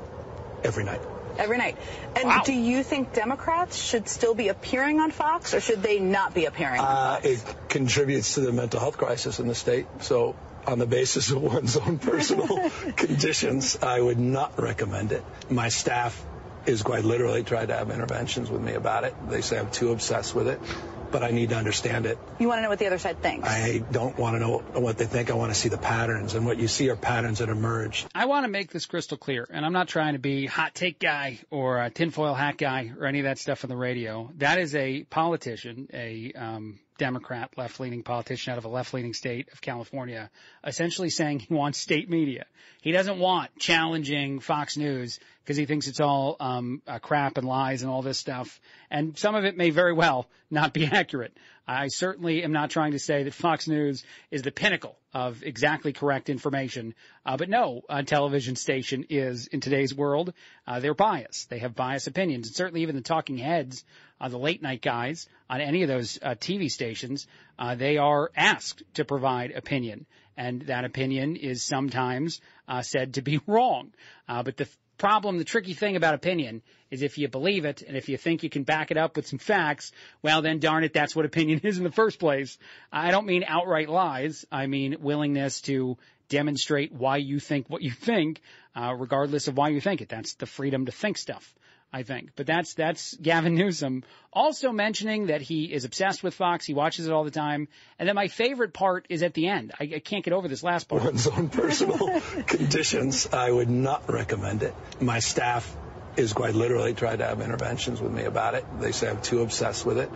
every night. Every night. And wow. do you think Democrats should still be appearing on Fox or should they not be appearing uh, It contributes to the mental health crisis in the state. So on the basis of one's own personal conditions, I would not recommend it. My staff is quite literally tried to have interventions with me about it. They say I'm too obsessed with it but I need to understand it. You want to know what the other side thinks? I don't want to know what they think. I want to see the patterns, and what you see are patterns that emerge. I want to make this crystal clear, and I'm not trying to be hot take guy or a tinfoil hat guy or any of that stuff on the radio. That is a politician, a um, Democrat, left-leaning politician out of a left-leaning state of California, essentially saying he wants state media. He doesn't want challenging Fox News because he thinks it's all um, uh, crap and lies and all this stuff. And some of it may very well not be accurate. I certainly am not trying to say that Fox News is the pinnacle of exactly correct information. Uh, but no, a television station is in today's world. Uh, they're biased. They have biased opinions. And certainly even the talking heads, uh, the late night guys on any of those uh, TV stations, uh, they are asked to provide opinion. And that opinion is sometimes uh, said to be wrong. Uh, but the problem, the tricky thing about opinion is if you believe it and if you think you can back it up with some facts, well then darn it, that's what opinion is in the first place. I don't mean outright lies. I mean willingness to demonstrate why you think what you think, uh, regardless of why you think it. That's the freedom to think stuff. I think. But that's that's Gavin Newsom also mentioning that he is obsessed with Fox. He watches it all the time. And then my favorite part is at the end. I, I can't get over this last part. One's own personal conditions, I would not recommend it. My staff is quite literally tried to have interventions with me about it. They say I'm too obsessed with it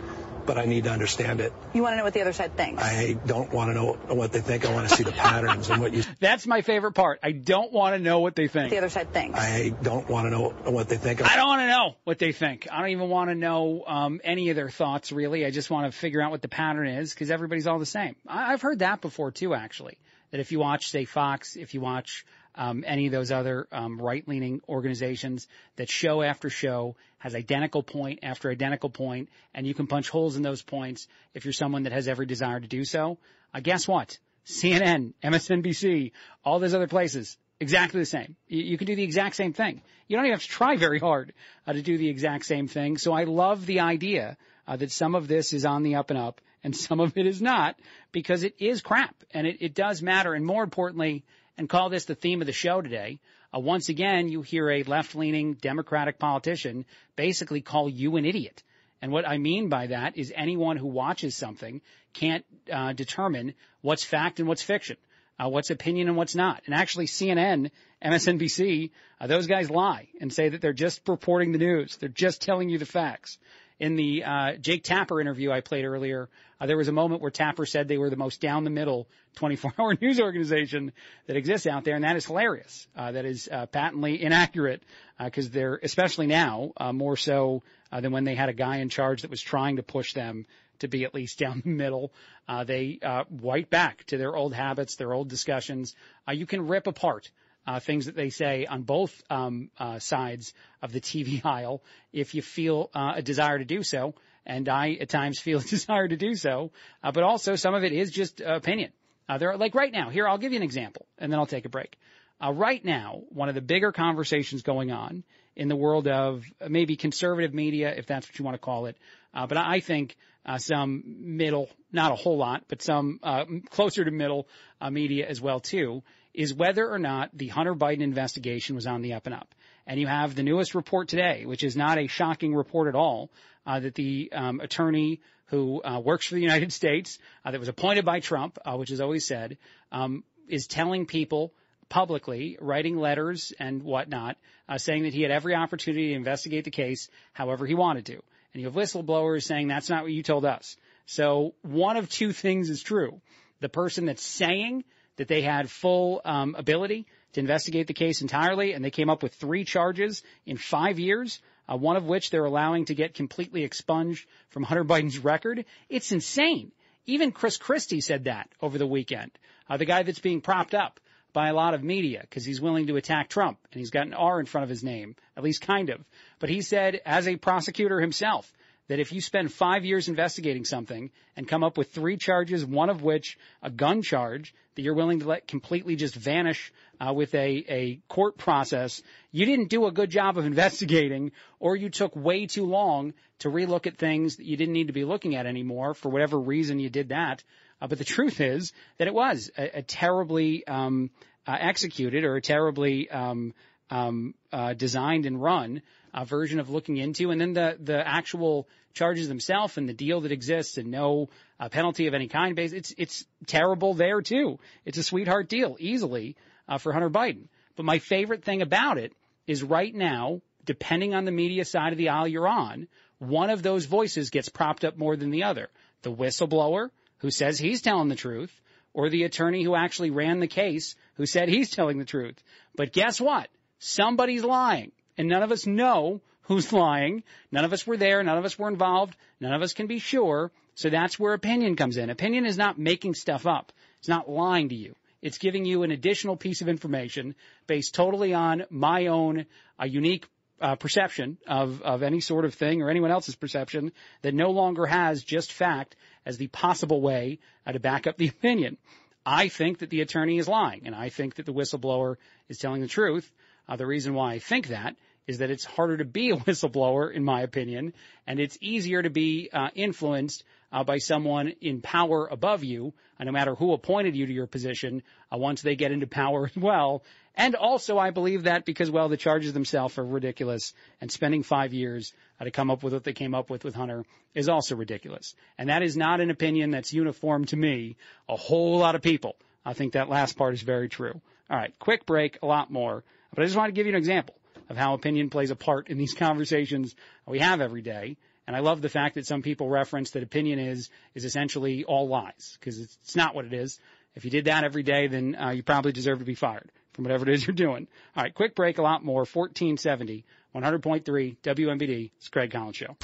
but I need to understand it. You want to know what the other side thinks. I don't want to know what they think. I want to see the patterns and what you. That's my favorite part. I don't want to know what they think. The other side thinks. I don't want to know what they think. I don't want to know what they think. I don't even want to know um, any of their thoughts really. I just want to figure out what the pattern is because everybody's all the same. I- I've heard that before too, actually. That if you watch, say, Fox, if you watch um, any of those other um, right-leaning organizations that show after show has identical point after identical point, and you can punch holes in those points if you're someone that has every desire to do so. Uh, guess what? CNN, MSNBC, all those other places, exactly the same. You, you, can do the exact same thing. You don't even have to try very hard uh, to do the exact same thing. So I love the idea uh, that some of this is on the up and up and some of it is not because it is crap and it, it does matter. And more importantly, and call this the theme of the show today, uh, once again, you hear a left-leaning Democratic politician basically call you an idiot. And what I mean by that is anyone who watches something can't uh, determine what's fact and what's fiction, uh, what's opinion and what's not. And actually, CNN, MSNBC, uh, those guys lie and say that they're just reporting the news. They're just telling you the facts in the uh, Jake Tapper interview I played earlier, uh, there was a moment where Tapper said they were the most down the middle 24 hour news organization that exists out there, and that is hilarious. Uh, that is uh, patently inaccurate because uh, they're, especially now, uh, more so than when they had a guy in charge that was trying to push them to be at least down the middle. Uh, they uh, white back to their old habits, their old discussions. Uh, you can rip apart uh, things that they say on both um, uh, sides of the TV aisle if you feel uh, a desire to do so. And I at times feel a desire to do so, uh, but also some of it is just opinion. Uh, there, are, like right now, here I'll give you an example, and then I'll take a break. Uh, right now, one of the bigger conversations going on in the world of maybe conservative media, if that's what you want to call it, but I think some middle, not a whole lot, but some closer to middle media as well too, is whether or not the Hunter Biden investigation was on the up and up. And you have the newest report today, which is not a shocking report at all, uh, that the um, attorney who uh, works for the United States, uh, that was appointed by Trump, uh, which is always said, um, is telling people publicly, writing letters and whatnot, uh, saying that he had every opportunity to investigate the case however he wanted to. And you have whistleblowers saying that's not what you told us. So one of two things is true. The person that's saying that they had full um, ability to investigate the case entirely, and they came up with three charges in five years. Uh, one of which they're allowing to get completely expunged from Hunter Biden's record. It's insane. Even Chris Christie said that over the weekend. Uh, the guy that's being propped up by a lot of media because he's willing to attack Trump and he's got an R in front of his name, at least kind of. But he said, as a prosecutor himself, that if you spend five years investigating something and come up with three charges, one of which a gun charge that you're willing to let completely just vanish uh, with a, a court process, you didn't do a good job of investigating or you took way too long to relook at things that you didn't need to be looking at anymore for whatever reason you did that. Uh, but the truth is that it was a, a terribly um, uh, executed or a terribly um, um, uh, designed and run uh, version of looking into, and then the the actual charges themselves and the deal that exists and no uh, penalty of any kind. It's it's terrible there too. It's a sweetheart deal easily uh, for Hunter Biden. But my favorite thing about it is right now, depending on the media side of the aisle you're on, one of those voices gets propped up more than the other. The whistleblower who says he's telling the truth, or the attorney who actually ran the case who said he's telling the truth. But guess what? Somebody's lying and none of us know who's lying. None of us were there. None of us were involved. None of us can be sure. So that's where opinion comes in. Opinion is not making stuff up. It's not lying to you. It's giving you an additional piece of information based totally on my own uh, unique uh, perception of, of any sort of thing or anyone else's perception that no longer has just fact as the possible way uh, to back up the opinion. I think that the attorney is lying, and I think that the whistleblower is telling the truth. Uh, the reason why I think that is that it's harder to be a whistleblower, in my opinion, and it's easier to be uh, influenced uh, by someone in power above you, uh, no matter who appointed you to your position, uh, once they get into power as well. And also, I believe that because, well, the charges themselves are ridiculous, and spending five years uh, to come up with what they came up with with Hunter is also ridiculous. And that is not an opinion that's uniform to me. A whole lot of people. I think that last part is very true. All right, quick break, a lot more. But I just want to give you an example of how opinion plays a part in these conversations we have every day. And I love the fact that some people reference that opinion is is essentially all lies because it's, not what it is. If you did that every day, then uh, you probably deserve to be fired from whatever it is you're doing. All right, quick break, a lot more. 1470, 100.3 WMBD. It's Craig Collins Show.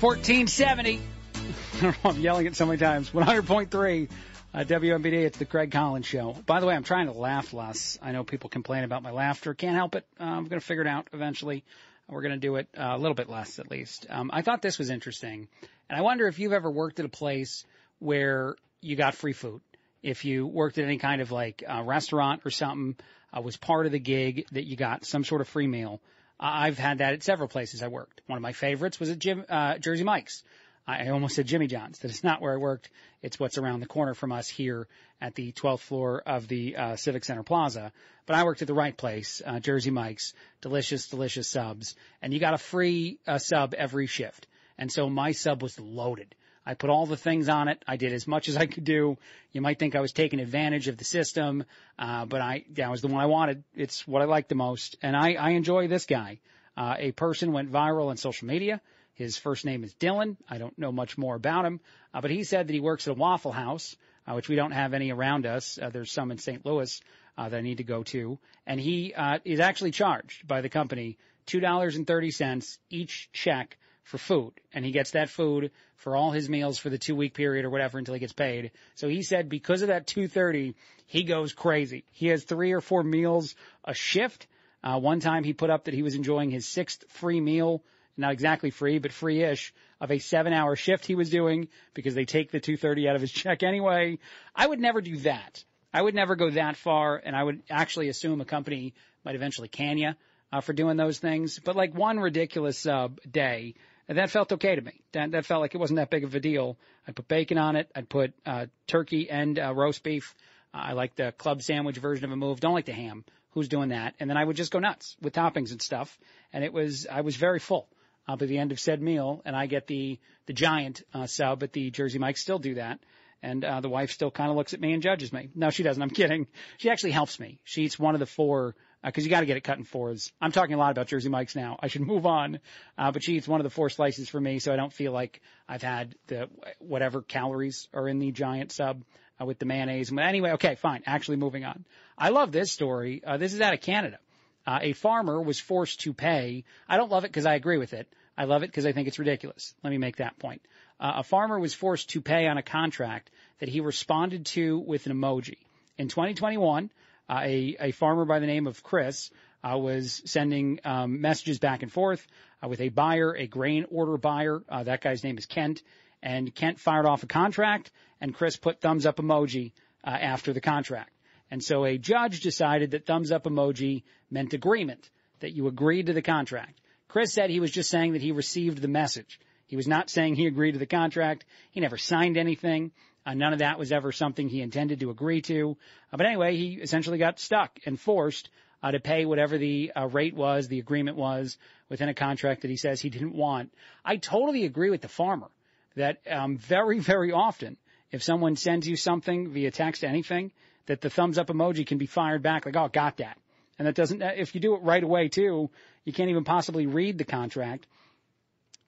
1470. I'm yelling it so many times. 100.3 Uh, WMBD, it's the Craig Collins Show. By the way, I'm trying to laugh less. I know people complain about my laughter. Can't help it. Uh, I'm going to figure it out eventually. We're going to do it uh, a little bit less, at least. Um, I thought this was interesting, and I wonder if you've ever worked at a place where you got free food. If you worked at any kind of like uh, restaurant or something, uh, was part of the gig that you got some sort of free meal. I've had that at several places I worked. One of my favorites was at Jim, uh, Jersey Mike's. I almost said Jimmy John's. That is not where I worked. It's what's around the corner from us here at the 12th floor of the uh, Civic Center Plaza. But I worked at the right place, uh, Jersey Mike's. Delicious, delicious subs, and you got a free uh, sub every shift. And so my sub was loaded. I put all the things on it. I did as much as I could do. You might think I was taking advantage of the system, uh, but I that was the one I wanted. It's what I like the most, and I, I enjoy this guy. Uh, a person went viral on social media his first name is Dylan. I don't know much more about him, uh, but he said that he works at a Waffle House, uh, which we don't have any around us. Uh, there's some in St. Louis uh, that I need to go to, and he uh, is actually charged by the company two dollars and thirty cents each check for food, and he gets that food for all his meals for the two week period or whatever until he gets paid. So he said because of that two thirty, he goes crazy. He has three or four meals a shift. Uh, one time he put up that he was enjoying his sixth free meal not exactly free, but free-ish of a seven hour shift he was doing because they take the 230 out of his check anyway. I would never do that. I would never go that far and I would actually assume a company might eventually can you uh, for doing those things. But like one ridiculous sub uh, day, that felt okay to me. That, that felt like it wasn't that big of a deal. I put bacon on it. I'd put uh, turkey and uh, roast beef. I like the club sandwich version of a move. Don't like the ham. Who's doing that? And then I would just go nuts with toppings and stuff. And it was, I was very full uh, by the end of said meal, and I get the the giant uh, sub at the Jersey Mike. Still do that, and uh, the wife still kind of looks at me and judges me. No, she doesn't. I'm kidding. She actually helps me. She eats one of the four because uh, you got to get it cut in fours. I'm talking a lot about Jersey Mike's now. I should move on, uh, but she eats one of the four slices for me, so I don't feel like I've had the whatever calories are in the giant sub. Uh, with the mayonnaise. But anyway, okay, fine. Actually moving on. I love this story. Uh, this is out of Canada. Uh, a farmer was forced to pay. I don't love it because I agree with it. I love it because I think it's ridiculous. Let me make that point. Uh, a farmer was forced to pay on a contract that he responded to with an emoji. In 2021, uh, a, a farmer by the name of Chris uh, was sending um, messages back and forth uh, with a buyer, a grain order buyer. Uh, that guy's name is Kent, and Kent fired off a contract, and Chris put thumbs up emoji uh, after the contract. And so a judge decided that thumbs up emoji meant agreement, that you agreed to the contract. Chris said he was just saying that he received the message. He was not saying he agreed to the contract. He never signed anything. Uh, none of that was ever something he intended to agree to. Uh, but anyway, he essentially got stuck and forced uh, to pay whatever the uh, rate was, the agreement was within a contract that he says he didn't want. I totally agree with the farmer that um, very, very often, if someone sends you something via text, anything, that the thumbs up emoji can be fired back like, oh, got that. And that doesn't, if you do it right away too, you can't even possibly read the contract.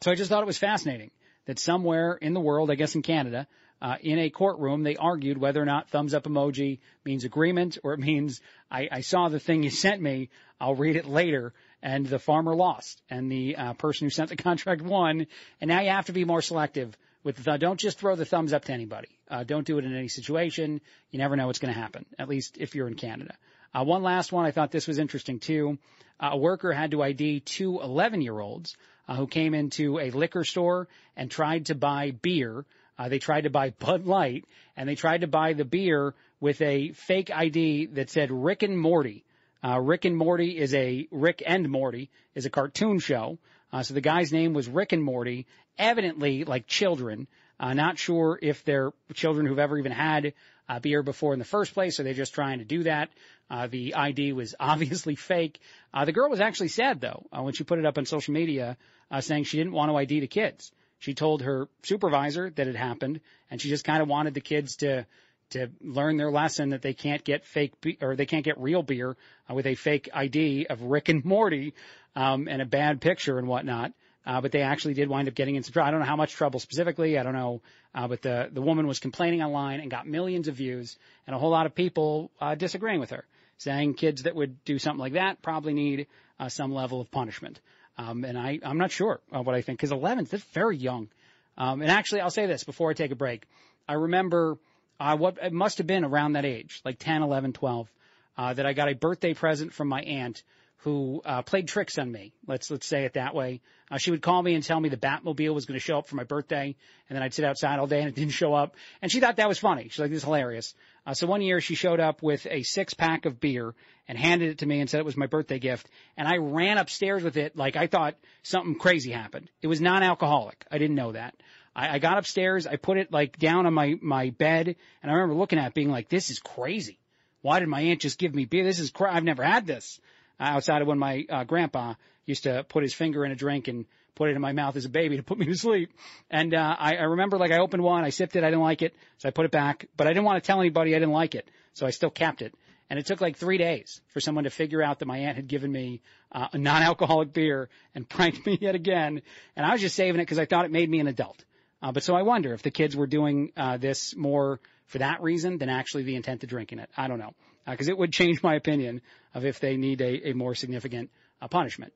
So I just thought it was fascinating that somewhere in the world, I guess in Canada, uh, in a courtroom, they argued whether or not thumbs up emoji means agreement or it means I, I saw the thing you sent me. I'll read it later. And the farmer lost and the uh, person who sent the contract won. And now you have to be more selective with the, don't just throw the thumbs up to anybody. Uh, don't do it in any situation. You never know what's going to happen, at least if you're in Canada. Uh, one last one. I thought this was interesting too. Uh, a worker had to ID two 11 year olds uh, who came into a liquor store and tried to buy beer. Uh, they tried to buy Bud Light and they tried to buy the beer with a fake ID that said Rick and Morty. Uh, Rick and Morty is a Rick and Morty is a cartoon show. Uh, so the guy's name was Rick and Morty, evidently like children. Uh, not sure if they're children who've ever even had uh, beer before in the first place, or they're just trying to do that. Uh, the ID was obviously fake. Uh, the girl was actually sad though uh, when she put it up on social media, uh, saying she didn't want to ID the kids. She told her supervisor that it happened, and she just kind of wanted the kids to to learn their lesson that they can't get fake be- or they can't get real beer uh, with a fake ID of Rick and Morty um, and a bad picture and whatnot. Uh, but they actually did wind up getting into trouble. I don't know how much trouble specifically. I don't know. Uh, but the, the woman was complaining online and got millions of views and a whole lot of people, uh, disagreeing with her, saying kids that would do something like that probably need, uh, some level of punishment. Um, and I, I'm not sure uh, what I think because 11, that's very young. Um, and actually, I'll say this before I take a break. I remember, uh, what it must have been around that age, like 10, 11, 12, uh, that I got a birthday present from my aunt who uh, played tricks on me. Let's let's say it that way. Uh, she would call me and tell me the Batmobile was going to show up for my birthday, and then I'd sit outside all day and it didn't show up. And she thought that was funny. She's like, "This is hilarious." Uh, so one year she showed up with a six pack of beer and handed it to me and said it was my birthday gift, and I ran upstairs with it like I thought something crazy happened. It was non-alcoholic. I didn't know that. I, I got upstairs, I put it like down on my my bed, and I remember looking at it being like, "This is crazy." Why did my aunt just give me beer? This is cra- I've never had this outside of when my uh, grandpa used to put his finger in a drink and put it in my mouth as a baby to put me to sleep. And uh, I, I remember like I opened one, I sipped it, I didn't like it, so I put it back. But I didn't want to tell anybody I didn't like it, so I still kept it. And it took like three days for someone to figure out that my aunt had given me uh, a non-alcoholic beer and pranked me yet again. And I was just saving it because I thought it made me an adult. Uh, but so I wonder if the kids were doing uh, this more for that reason than actually the intent of drinking it. I don't know because uh, it would change my opinion of if they need a, a more significant uh, punishment.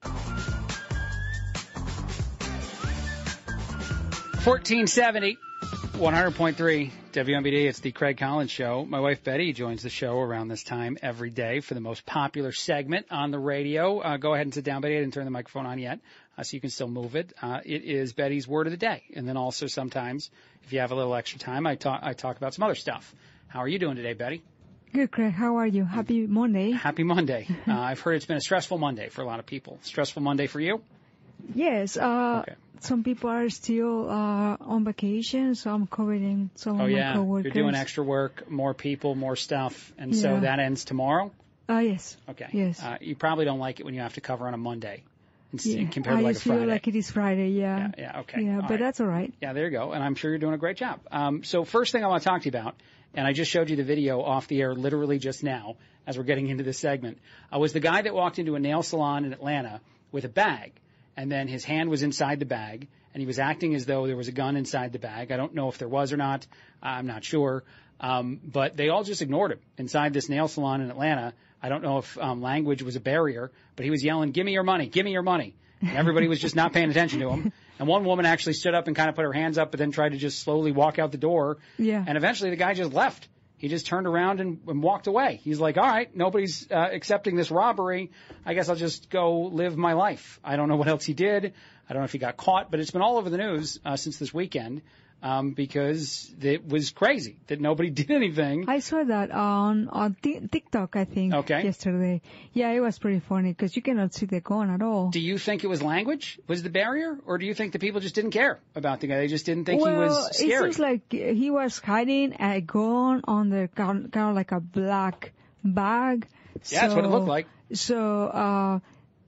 1470, 100.3 WMBD. It's the Craig Collins Show. My wife Betty joins the show around this time every day for the most popular segment on the radio. Uh, go ahead and sit down, Betty. I didn't turn the microphone on yet, so you can still move it. Uh, it is Betty's word of the day, and then also sometimes, if you have a little extra time, I talk I talk about some other stuff. How are you doing today, Betty? Good, Craig. How are you? Happy Monday. Happy Monday. Uh, I've heard it's been a stressful Monday for a lot of people. Stressful Monday for you? Yes. Uh, okay. Some people are still uh, on vacation, so I'm covering some oh, of yeah. my coworkers. You're doing extra work, more people, more stuff, and yeah. so that ends tomorrow. Uh, yes. Okay. Yes. Uh, you probably don't like it when you have to cover on a Monday. Yeah. compared I to like a Friday. feel like it is Friday, yeah. Yeah, yeah okay. Yeah, all but right. that's all right. Yeah, there you go. And I'm sure you're doing a great job. Um, so first thing I want to talk to you about, and I just showed you the video off the air literally just now as we're getting into this segment, uh, was the guy that walked into a nail salon in Atlanta with a bag, and then his hand was inside the bag, and he was acting as though there was a gun inside the bag. I don't know if there was or not. I'm not sure. Um, but they all just ignored him inside this nail salon in Atlanta. I don't know if um, language was a barrier, but he was yelling, "Give me your money! Give me your money!" And everybody was just not paying attention to him. And one woman actually stood up and kind of put her hands up, but then tried to just slowly walk out the door. Yeah. And eventually the guy just left. He just turned around and, and walked away. He's like, all right, nobody's uh, accepting this robbery. I guess I'll just go live my life. I don't know what else he did. I don't know if he got caught, but it's been all over the news uh, since this weekend um, because it was crazy that nobody did anything. I saw that on on t- TikTok, I think, Okay. yesterday. Yeah, it was pretty funny because you cannot see the gun at all. Do you think it was language was the barrier, or do you think the people just didn't care about the guy? They just didn't think well, he was scary. it seems like he was hiding a gun on the kind of like a black bag. Yeah, that's what it looked like. So uh,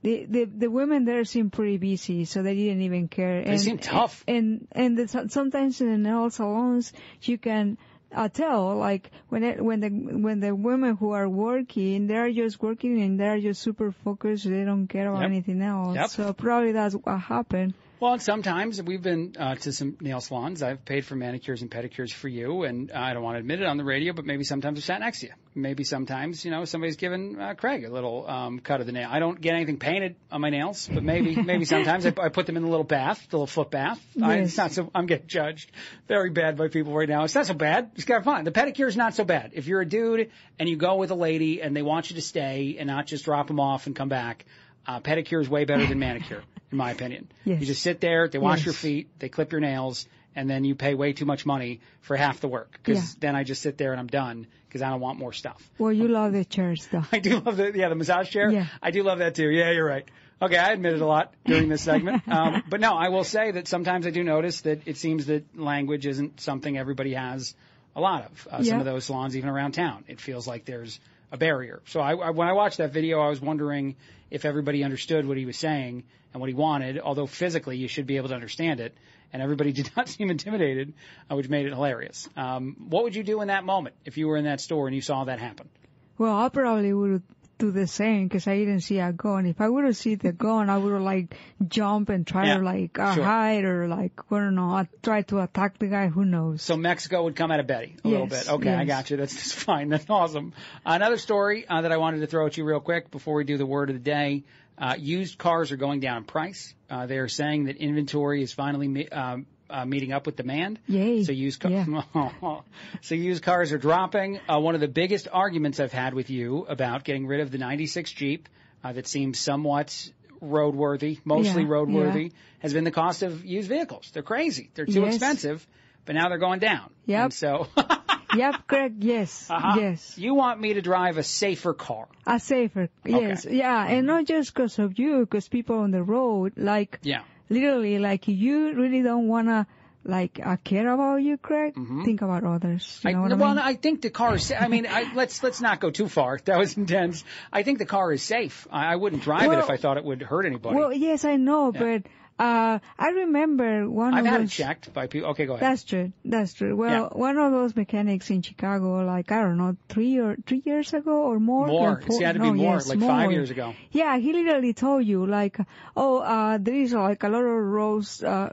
the the the women there seem pretty busy, so they didn't even care. They seem tough. And and the, sometimes in the nail salons you can. uh tell like when it, when the when the women who are working they're just working and they're just super focused they don't care about Yep. anything else Yep. so probably that's what happened Well, and sometimes we've been uh, to some nail salons. I've paid for manicures and pedicures for you, and I don't want to admit it on the radio, but maybe sometimes I've sat next to you. Maybe sometimes, you know, somebody's given uh, Craig a little um, cut of the nail. I don't get anything painted on my nails, but maybe maybe sometimes I, I put them in the little bath, the little foot bath. I, it's not so. I'm getting judged very bad by people right now. It's not so bad. It's kind of fun. The pedicure is not so bad. If you're a dude and you go with a lady and they want you to stay and not just drop them off and come back. Uh, pedicure is way better than manicure, in my opinion. Yes. You just sit there, they wash Yes. your feet, they clip your nails, and then you pay way too much money for half the work. Because Yeah. then I just sit there and I'm done because I don't want more stuff. well you love the chairs though I do love the yeah the massage chair. Yeah. I do love that too. Yeah, you're right. Okay, I admit it a lot during this segment. Um, but no, I will say that sometimes I do notice that it seems that language isn't something everybody has a lot of. Uh, Some of those salons, even around town, it feels like there's a barrier. So I, I, when I watched that video, I was wondering if everybody understood what he was saying and what he wanted. Although physically, you should be able to understand it, and everybody did not seem intimidated, uh, which made it hilarious. Um, what would you do in that moment if you were in that store and you saw that happen? Well, I probably would do the same because I didn't see a gun. If I would have seen the gun, I would have like jump and try Yeah, to like uh, sure. hide or like I don't know, try to attack the guy. Who knows? So Mexico would come out of Betty a little bit. Okay, I got you. That's just fine. That's awesome. Another story uh, that I wanted to throw at you real quick before we do the word of the day. Uh, used cars are going down in price. Uh, they are saying that inventory is finally mi- um, uh, meeting up with demand. Yay. So used ca- Yeah. so used cars are dropping. Uh, one of the biggest arguments I've had with you about getting rid of the 96 Jeep uh, that seems somewhat roadworthy, mostly Yeah, roadworthy, yeah. has been the cost of used vehicles. They're crazy. They're too Yes. expensive, but now they're going down. Yep. And so yep, Craig. Yes. Uh-huh. Yes. you want me to drive a safer car. A safer. Yes. Yeah. And not just because of you, because people on the road, like, Yeah. literally, like, you really don't want to, like, uh, care about you, Craig. Think about others. You Mm-hmm. I, know what I well, mean? I think the car is. sa- I mean, I, let's let's not go too far. That was intense. I think the car is safe. I, I wouldn't drive it if I thought it would hurt anybody. Well, yes, I know, but, uh, I remember one I've of had it those. checked by people. Okay, go ahead. That's true. That's true. Well, one of those mechanics in Chicago, like I don't know, three or three years ago or more. More. or four- It's had to no, be more, yes, like five more. years ago. Yeah, he literally told you like, oh, uh, there is like a lot of rows. Uh,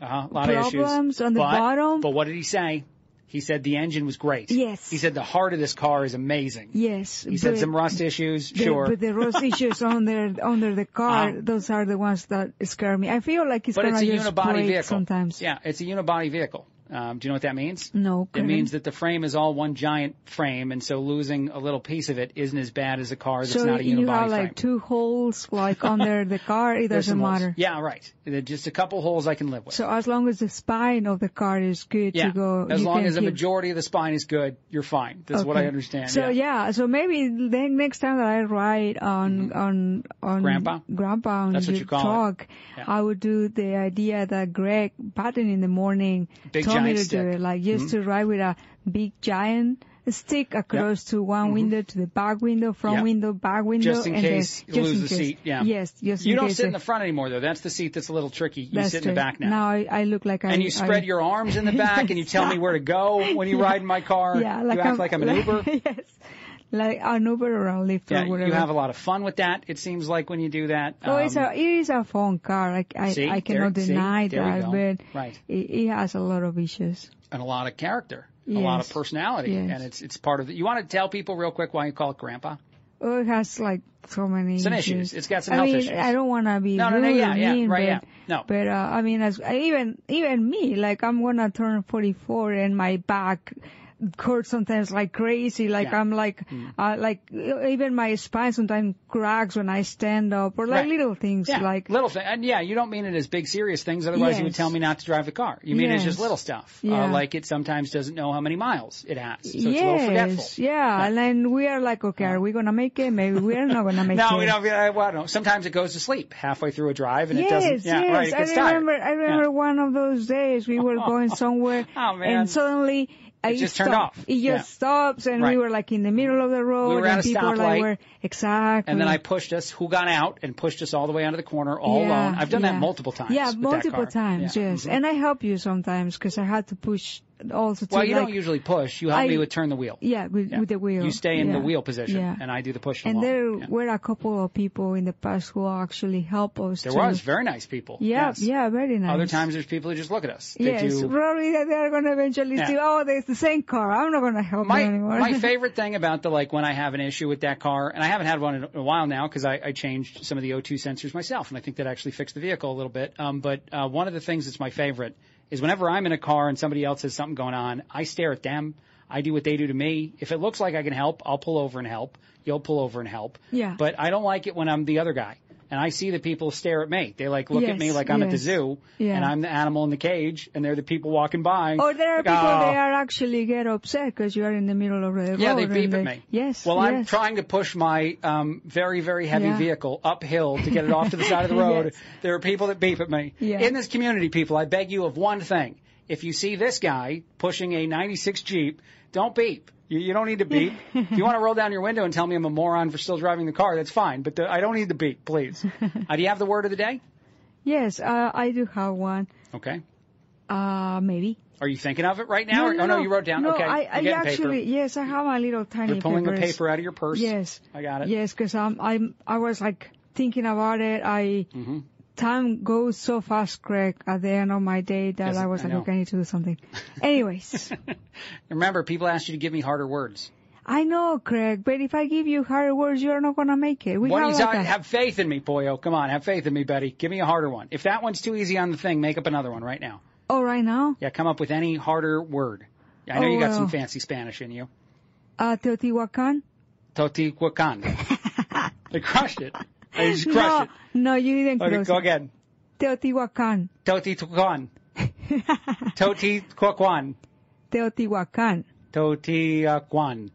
Uh-huh, a lot of issues. Problems on the But- bottom. But what did he say? He said the engine was great. Yes. He said the heart of this car is amazing. yes. He said some rust issues. the- sure. But the rust issues under under the car, Uh-huh. those are the ones that scare me. I feel like it's but gonna it's a just unibody break vehicle. sometimes. Yeah, it's a unibody vehicle. Um, do you know what that means? No. It means that the frame is all one giant frame, and so losing a little piece of it isn't as bad as a car that's so not a unibody frame. So you have frame. like two holes like under the car. It doesn't some holes. matter. Yeah, right. Just a couple holes I can live with. So as long as the spine of the car is good yeah, to go, as long as the keep- majority of the spine is good, you're fine. That's what I understand. So yeah. yeah. so maybe next time that I ride on on on Grandpa? Grandpa on That's what you call it. Yeah. I would do the idea that Greg Batton in the morning Big told me to stick. Mm-hmm. do it, like just to ride with a big giant stick across to one window to the back window, front Yep. window, back window, Mm-hmm. Just in and case then, you lose the seat, yeah. Yes, just you don't sit in the- front anymore though. That's the seat that's a little tricky. You sit in the back now. Now I, I look like I and you spread I, your arms in the back and you tell me where to go when you Yeah. ride in my car. Yeah, like you act I'm, like I'm an Uber. yes, like an Uber or a Lyft Yeah, or whatever. you have a lot of fun with that. It seems like when you do that. Oh, it's Um, a it is a fun car. I I, See? I cannot There- deny we that, but Right. it, it has a lot of issues. and a lot of character, a lot of personality, Yes. and it's it's part of it. You want to tell people real quick why you call it Grandpa? Oh, it has like so many Some issues. issues. It's got some I health mean, issues. I don't want to be No, no, rude no, yeah, yeah, mean, right, but, yeah. No. But uh, I mean, as even even me, like I'm gonna turn 44 and my back hurts sometimes like crazy. Like Yeah. I'm like Mm. uh, like even my spine sometimes cracks when I stand up, or like Right. little things Yeah, like little thing, and yeah, you don't mean it as big serious things. Otherwise, you would tell me not to drive the car. You mean it's just little stuff, Yeah. uh, like it sometimes doesn't know how many miles it has, so it's a little yes, forgetful. yeah. And then we are like, okay, are we gonna make it? Maybe we are not gonna make No, it. No, we don't. uh, Well, no. Sometimes it goes to sleep halfway through a drive, and yes, it doesn't. Yeah, yes. right. It gets I tired. remember. I remember one of those days we were going somewhere, Oh, and suddenly I just turned off. It just Yeah. stops, and we were like in the middle of the road, We were at and a people were stoplight. like, "Were exactly." And then I pushed us. Who got out and pushed us all the way onto the corner all Yeah, alone? I've done yeah. that multiple times. Yeah, multiple times. Yes, Mhm. and I help you sometimes because I had to push also. To Well, you like, don't usually push. You help I- me with turn the wheel. Yeah, with, Yeah. with the wheel. You stay in the wheel position, Yeah. and I do the pushing. And there Yeah. were a couple of people in the past who actually helped us. There to- was very nice people. Yeah, yes. yeah, very nice. Other times there's people who just look at us. They Yes, do probably they're going to eventually Yeah. see, oh, there's the same car. I'm not going to help my anymore. my favorite thing about the like when I have an issue with that car, and I haven't had one in a while now because I, I changed some of the O2 sensors myself, and I think that actually fixed the vehicle a little bit. Um, but uh, one of the things that's my favorite is whenever I'm in a car and somebody else has something going on, I stare at them. I do what they do to me. If it looks like I can help, I'll pull over and help. You'll pull over and help. Yeah. But I don't like it when I'm the other guy. And I see the people stare at me. They like look at me like I'm at the zoo, Yeah. and I'm the animal in the cage, and they're the people walking by. Or there are Like, people "Oh." they are actually get upset because you are in the middle of the road. Yeah, they beep at me. Yes. Well, I'm trying to push my um, very, very heavy Yeah. vehicle uphill to get it off to the side of the road. Yes. There are people that beep at me. Yeah. In this community, people, I beg you of one thing. If you see this guy pushing a 96 Jeep, don't beep. You, you don't need to beep. if you want to roll down your window and tell me I'm a moron for still driving the car, that's fine. But the, I don't need the beep, please. uh, do you have the word of the day? Yes, uh, I do have one. Okay. Uh, maybe. Are you thinking of it right now? or, oh, no, you wrote down. No, okay. I, I actually, paper. yes, I have a little tiny You're pulling papers. the paper out of your purse. Yes. I got it. Yes, because I'm, I'm, I was like thinking about it. I, Mm-hmm. Time goes so fast, Craig, at the end of my day that Yes, I was I like, okay, I need to do something. Anyways, Remember, people ask you to give me harder words. I know, Craig, but if I give you harder words, you're not gonna make it. We what have like have faith in me, boyo. Come on, have faith in me, Betty. Give me a harder one. If that one's too easy on the thing, make up another one right now. Oh, right now? Yeah, come up with any harder word. I know Oh, you got well. some fancy Spanish in you. Uh, Teotihuacan? Totihuacan. I crushed it. Just crushed no, no, you didn't. Okay, go again. Teotihuacan. Totihuacan. Teotihuacan. Totihuacan.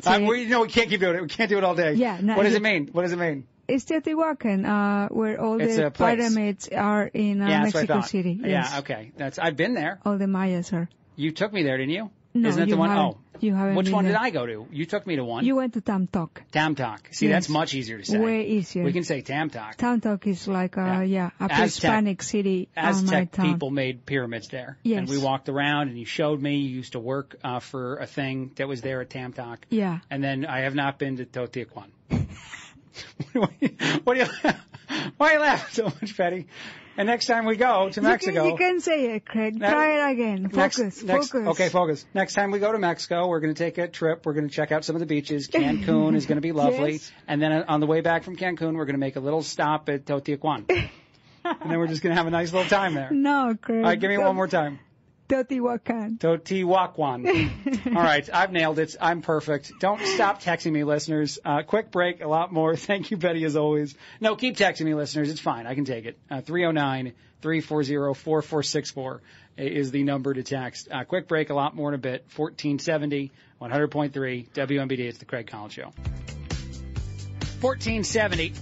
Say Uh, we, no, we can't keep doing it. We can't do it all day. Yeah, no, what does you- it mean? What does it mean? It's Teotihuacan, uh, where all It's the pyramids are in uh, yeah, that's what I Mexico. City. Yes. Yeah, okay. That's I've been there. All the Mayas are. You took me there, didn't you? No, Isn't that you the one? Oh, You haven't which one did. I go to? You took me to one. You went to Tamtok. Tam Talk. See, Yes. that's much easier to say. Way easier. We can say Tam Talk. Tamtok is like, a, yeah, a Aztec- pre-Hispanic city on my Aztec town. people made pyramids there. Yes. And we walked around and you showed me you used to work uh, for a thing that was there at Tam Talk. Yeah. And then I have not been to Totihuacan. what do you, what do you, why are you laughing so much, Betty? And next time we go to You Mexico. can, you can say it, Craig. Try it again. Next- Focus, next- focus. Okay, focus. Next time we go to Mexico, we're going to take a trip. We're going to check out some of the beaches. Cancun is going to be lovely. Yes. And then uh, on the way back from Cancun, we're going to make a little stop at Totihuacan. and then we're just going to have a nice little time there. No, Craig. All right, give me one more time. Teotihuacan. Totihuacan. All right, I've nailed it. I'm perfect. Don't stop texting me, listeners. Uh, quick break, a lot more. Thank you, Betty, as always. No, keep texting me, listeners. It's fine. I can take it. Uh, 309-340-4464 is the number to text. Uh, quick break, a lot more in a bit. 1470, 100.3, WMBD. It's the Craig Collins Show. 1470,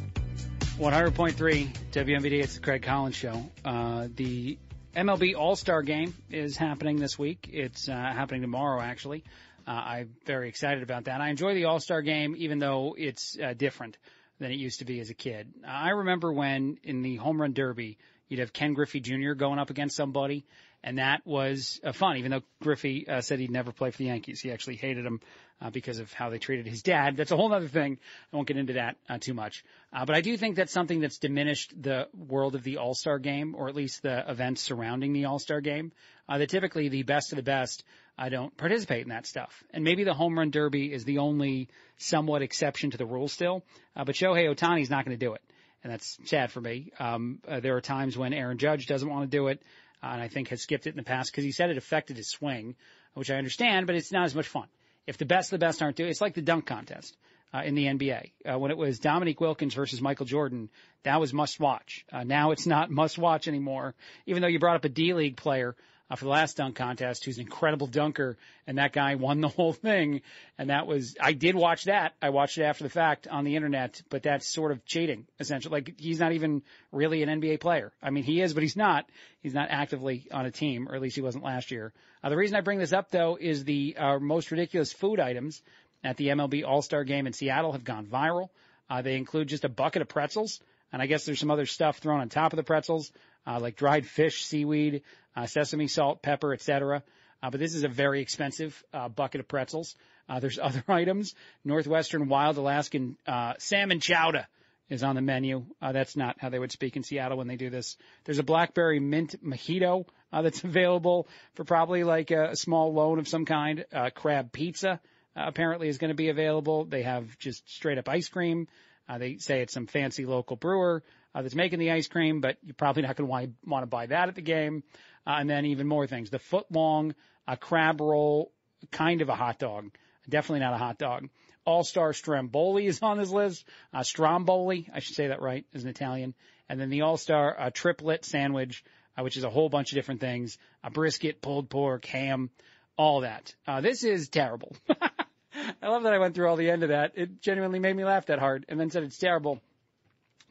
100.3 WMBD. It's the Craig Collins Show. Uh, the MLB All Star Game is happening this week. It's uh, happening tomorrow, actually. Uh, I'm very excited about that. I enjoy the All Star Game, even though it's uh, different than it used to be as a kid. I remember when in the Home Run Derby, you'd have Ken Griffey Jr. going up against somebody, and that was uh, fun. Even though Griffey uh, said he'd never play for the Yankees, he actually hated him uh, because of how they treated his dad. That's a whole other thing. I won't get into that uh, too much. Uh, but I do think that's something that's diminished the world of the All Star Game, or at least the events surrounding the All Star Game. Uh, that typically the best of the best I don't participate in that stuff. And maybe the home run derby is the only somewhat exception to the rule still. Uh, but Shohei Ohtani's not going to do it. And that's sad for me. Um, uh, there are times when Aaron Judge doesn't want to do it, uh, and I think has skipped it in the past because he said it affected his swing, which I understand, but it's not as much fun. If the best of the best aren't doing it, it's like the dunk contest uh, in the NBA. Uh, when it was Dominique Wilkins versus Michael Jordan, that was must watch. Uh, now it's not must watch anymore, even though you brought up a D League player uh, for the last dunk contest who's an incredible dunker, and that guy won the whole thing. And that was, I did watch that. I watched it after the fact on the internet, but that's sort of cheating, essentially. Like, he's not even really an NBA player. I mean, he is, but he's not. He's not actively on a team, or at least he wasn't last year. Uh, the reason I bring this up, though, is the uh, most ridiculous food items at the MLB All-Star Game in Seattle have gone viral. Uh, they include just a bucket of pretzels, and I guess there's some other stuff thrown on top of the pretzels, uh, like dried fish, seaweed, uh, sesame salt, pepper, etc. Uh, but this is a very expensive uh, bucket of pretzels. Uh, there's other items. Northwestern Wild Alaskan uh, salmon chowder is on the menu. Uh, that's not how they would speak in Seattle when they do this. There's a blackberry mint mojito uh, that's available for probably like a, a small loan of some kind. Uh, crab pizza uh, apparently is going to be available. They have just straight up ice cream. Uh, they say it's some fancy local brewer uh, that's making the ice cream, but you're probably not going to want to buy that at the game. Uh, and then even more things. The foot long uh, crab roll, kind of a hot dog. Definitely not a hot dog. All Star Stromboli is on this list. Uh, Stromboli, I should say that right, is an Italian. And then the All Star uh, triplet sandwich, uh, which is a whole bunch of different things. A brisket, pulled pork, ham, all that. Uh, this is terrible. I love that I went through all the end of that. It genuinely made me laugh that hard and then said it's terrible.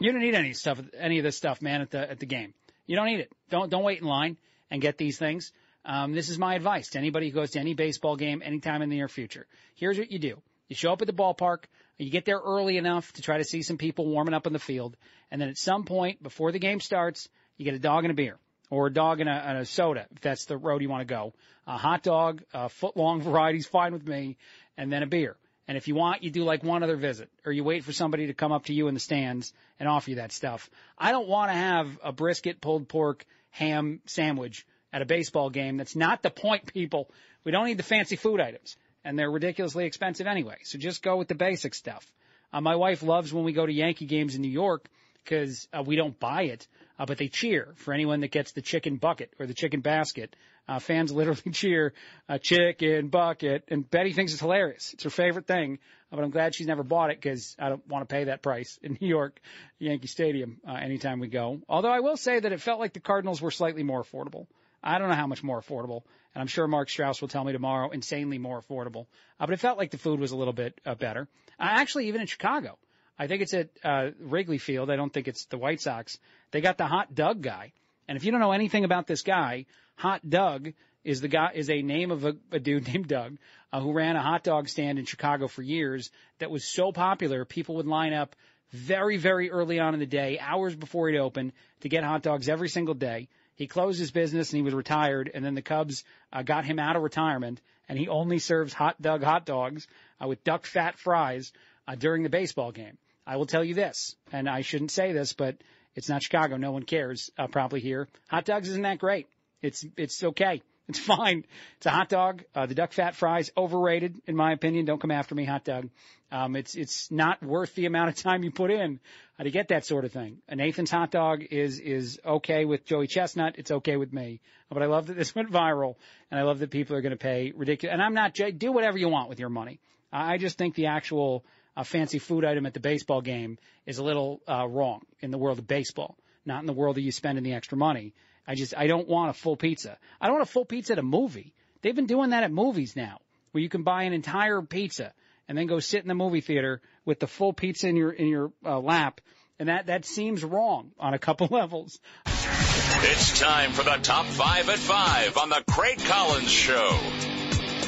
You don't need any stuff, any of this stuff, man, at the, at the game. You don't need it. Don't, don't wait in line and get these things. Um, this is my advice to anybody who goes to any baseball game anytime in the near future. Here's what you do. You show up at the ballpark. You get there early enough to try to see some people warming up in the field. And then at some point before the game starts, you get a dog and a beer or a dog and a, and a soda if that's the road you want to go. A hot dog, a foot long variety's fine with me, and then a beer. And if you want, you do like one other visit or you wait for somebody to come up to you in the stands and offer you that stuff. I don't want to have a brisket, pulled pork, ham sandwich at a baseball game. That's not the point, people. We don't need the fancy food items and they're ridiculously expensive anyway. So just go with the basic stuff. Uh, my wife loves when we go to Yankee games in New York because uh, we don't buy it, uh, but they cheer for anyone that gets the chicken bucket or the chicken basket. Uh, fans literally cheer uh, chicken bucket, and Betty thinks it's hilarious. It's her favorite thing, uh, but I'm glad she's never bought it because I don't want to pay that price in New York Yankee Stadium uh, anytime we go. Although I will say that it felt like the Cardinals were slightly more affordable. I don't know how much more affordable, and I'm sure Mark Strauss will tell me tomorrow, insanely more affordable. Uh, but it felt like the food was a little bit uh, better. Uh, actually, even in Chicago, I think it's at uh, Wrigley Field. I don't think it's the White Sox. They got the Hot Doug guy, and if you don't know anything about this guy, Hot Doug is the guy is a name of a, a dude named Doug uh, who ran a hot dog stand in Chicago for years that was so popular people would line up very very early on in the day, hours before he'd to get hot dogs every single day. He closed his business and he was retired, and then the Cubs uh, got him out of retirement, and he only serves hot dog hot dogs uh, with duck fat fries uh, during the baseball game. I will tell you this, and I shouldn't say this, but it's not Chicago. No one cares uh, probably here. Hot dogs isn't that great. It's it's okay. It's fine. It's a Hot Doug. Uh, the duck fat fries overrated in my opinion. Don't come after me, hot dog. Um, it's it's not worth the amount of time you put in uh, to get that sort of thing. A Nathan's hot dog is is okay with Joey Chestnut. It's okay with me. But I love that this went viral, and I love that people are going to pay ridiculous. And I'm not do whatever you want with your money. I just think the actual uh, fancy food item at the baseball game is a little uh, wrong in the world of baseball, not in the world of you spending the extra money. I just I don't want a full pizza. I don't want a full pizza at a movie. They've been doing that at movies now, where you can buy an entire pizza and then go sit in the movie theater with the full pizza in your in your uh, lap, and that that seems wrong on a couple levels. It's time for the top five at five on the Craig Collins Show.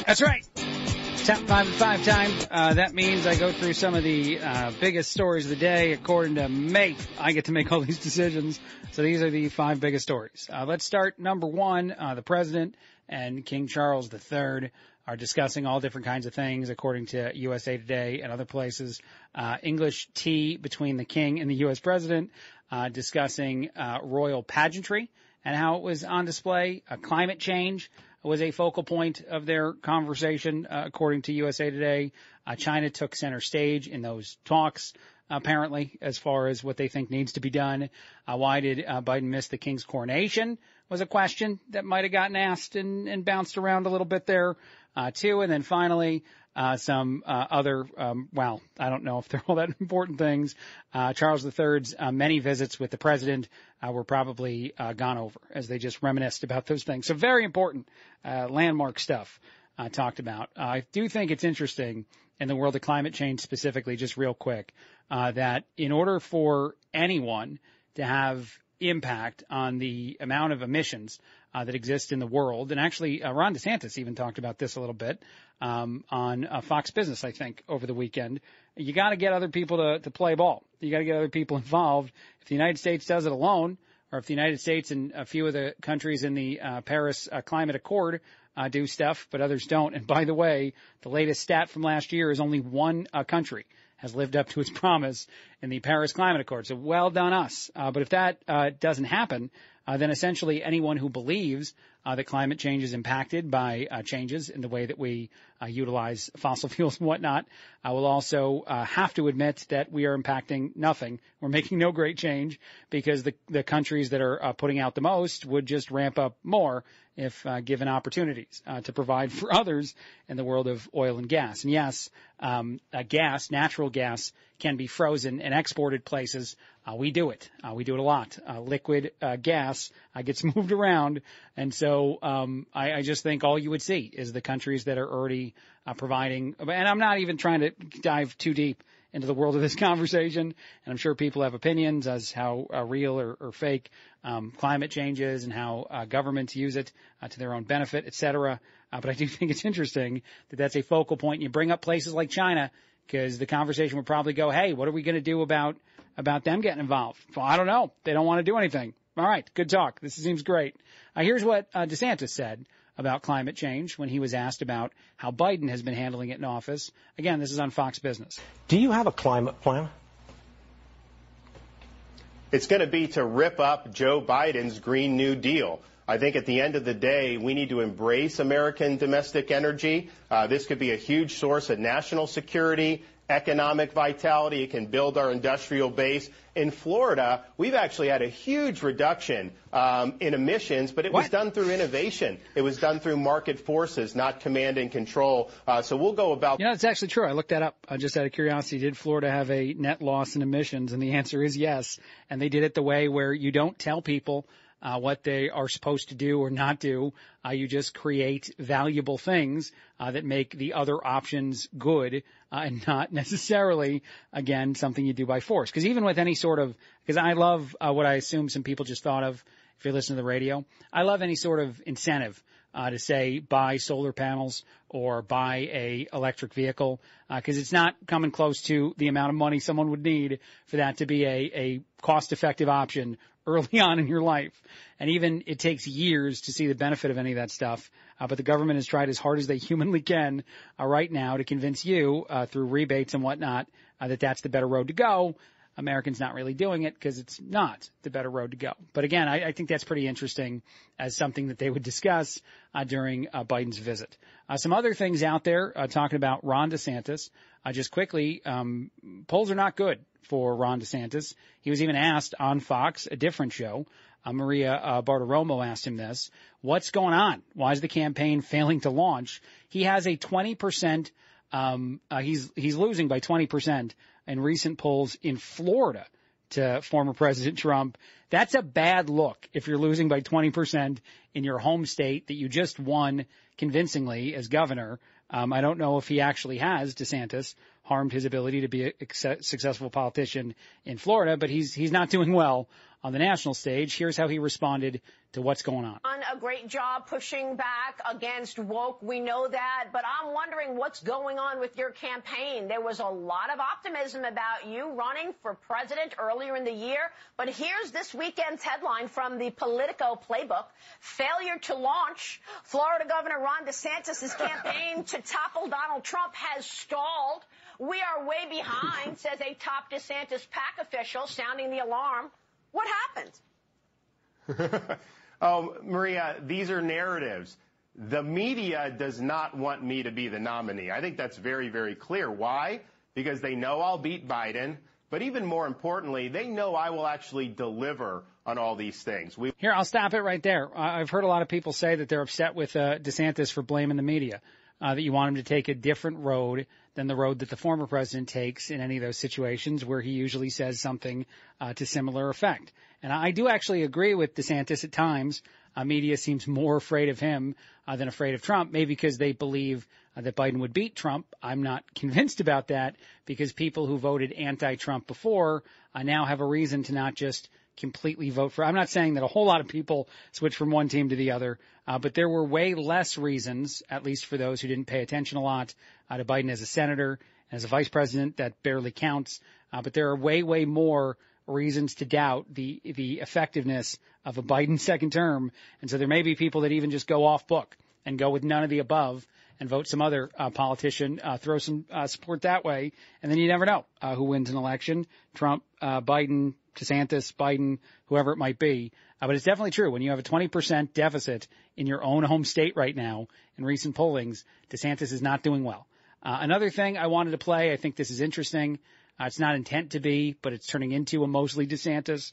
That's right. Top five at five time. Uh, that means I go through some of the uh, biggest stories of the day according to me. I get to make all these decisions. So these are the five biggest stories. Uh, let's start number one. Uh, the president and King Charles III are discussing all different kinds of things according to USA Today and other places. Uh, English tea between the king and the U.S. president, uh, discussing royal pageantry and how it was on display, climate change, was a focal point of their conversation, uh, according to USA Today. Uh, China took center stage in those talks, apparently, as far as what they think needs to be done. Uh, why did uh, Biden miss the king's coronation? Was a question that might have gotten asked and, and bounced around a little bit there, uh, too. And then finally, uh, some uh, other, um, well, I don't know if they're all that important things. Uh, Charles III's uh, many visits with the president uh, were probably uh, gone over as they just reminisced about those things. So very important uh, landmark stuff uh, talked about. I do think it's interesting in the world of climate change specifically, just real quick, uh, that in order for anyone to have impact on the amount of emissions uh, that exist in the world. And actually, uh, Ron DeSantis even talked about this a little bit um, on uh, Fox Business, I think, over the weekend. You got to get other people to, to play ball. You got to get other people involved. If the United States does it alone, or if the United States and a few of the countries in the uh, Paris uh, Climate Accord uh, do stuff, but others don't. And by the way, the latest stat from last year is only one uh, country has lived up to its promise in the Paris Climate Accord. So well done us. Uh, but if that uh, doesn't happen, uh, then essentially anyone who believes uh, that climate change is impacted by uh, changes in the way that we uh, utilize fossil fuels and whatnot will also uh, have to admit that we are impacting nothing. We're making no great change because the the countries that are uh, putting out the most would just ramp up more if given opportunities to provide for others in the world of oil and gas. And yes, um, gas, natural gas, can be frozen and exported places. Uh, we do it. Uh, we do it a lot. Uh, liquid uh, gas uh, gets moved around, and so um, I, I, just think all you would see is the countries that are already uh, providing. And I'm not even trying to dive too deep into the world of this conversation. And I'm sure people have opinions as how uh, real or, or fake um, climate change is and how uh, governments use it uh, to their own benefit, et cetera. Uh, but I do think it's interesting that that's a focal point. You bring up places like China because the conversation would probably go, "Hey, what are we going to do about about them getting involved?" Well, I don't know. They don't want to do anything. All right, good talk. This seems great. Uh, here's what uh, DeSantis said about climate change when he was asked about how Biden has been handling it in office. Again, this is on Fox Business. Do you have a climate plan? It's going to be to rip up Joe Biden's Green New Deal. I think at the end of the day, we need to embrace American domestic energy. Uh, this could be a huge source of national security, economic vitality. It can build our industrial base. In Florida, we've actually had a huge reduction um, in emissions, but it what? was done through innovation. It was done through market forces, not command and control. Uh, so we'll go about. You know, it's actually true. I looked that up uh, just out of curiosity. Did Florida have a net loss in emissions? And the answer is yes. And they did it the way where you don't tell people uh, what they are supposed to do or not do. Uh, you just create valuable things uh, that make the other options good uh, and not necessarily, again, something you do by force. Because even with any sort of, because I love uh, what I assume some people just thought of if you listen to the radio. I love any sort of incentive uh, to say buy solar panels or buy a electric vehicle because uh, it's not coming close to the amount of money someone would need for that to be a, a cost effective option early on in your life. And even it takes years to see the benefit of any of that stuff. Uh, but the government has tried as hard as they humanly can uh, right now to convince you uh, through rebates and whatnot uh, that that's the better road to go. Americans not really doing it because it's not the better road to go. But again, I, I, think that's pretty interesting as something that they would discuss uh, during uh, Biden's visit. some other things out there talking about Ron DeSantis. just quickly, um, polls are not good for Ron DeSantis. He was even asked on Fox, a different show. Uh, Maria uh, Bartiromo asked him this. What's going on? Why is the campaign failing to launch? He has a 20%, um, uh, he's, he's losing by 20% in recent polls in Florida to former President Trump. That's a bad look if you're losing by 20% in your home state that you just won convincingly as governor. Um, I don't know if he actually has DeSantis harmed his ability to be a successful politician in Florida, but he's he's not doing well on the national stage. Here's how he responded to what's going on. On a great job pushing back against woke. We know that, but I'm wondering what's going on with your campaign. There was a lot of optimism about you running for president earlier in the year, but here's this weekend's headline from the Politico playbook. Failure to launch. Florida Governor Ron DeSantis' campaign to topple Donald Trump has stalled. We are way behind, says a top DeSantis PAC official, sounding the alarm. What happened? oh, Maria, these are narratives. The media does not want me to be the nominee. I think that's very, very clear. Why? Because they know I'll beat Biden. But even more importantly, they know I will actually deliver on all these things. We- Here, I'll stop it right there. I've heard a lot of people say that they're upset with uh, DeSantis for blaming the media uh, that you want him to take a different road than the road that the former president takes in any of those situations where he usually says something uh, to similar effect. And I do actually agree with DeSantis at times. Uh, media seems more afraid of him uh, than afraid of Trump, maybe because they believe uh, that Biden would beat Trump. I'm not convinced about that because people who voted anti-Trump before uh, now have a reason to not just completely vote for. I'm not saying that a whole lot of people switch from one team to the other, uh, but there were way less reasons, at least for those who didn't pay attention a lot, uh, to Biden as a senator, as a vice president. That barely counts. Uh, but there are way, way more reasons to doubt the the effectiveness of a Biden second term, and so there may be people that even just go off book and go with none of the above and vote some other uh, politician, uh, throw some uh, support that way, and then you never know uh, who wins an election: Trump, uh, Biden, DeSantis, Biden, whoever it might be. Uh, but it's definitely true when you have a 20% deficit in your own home state right now in recent pollings, DeSantis is not doing well. Another thing I wanted to play, I think this is interesting. It's not intent to be, but it's turning into a mostly DeSantis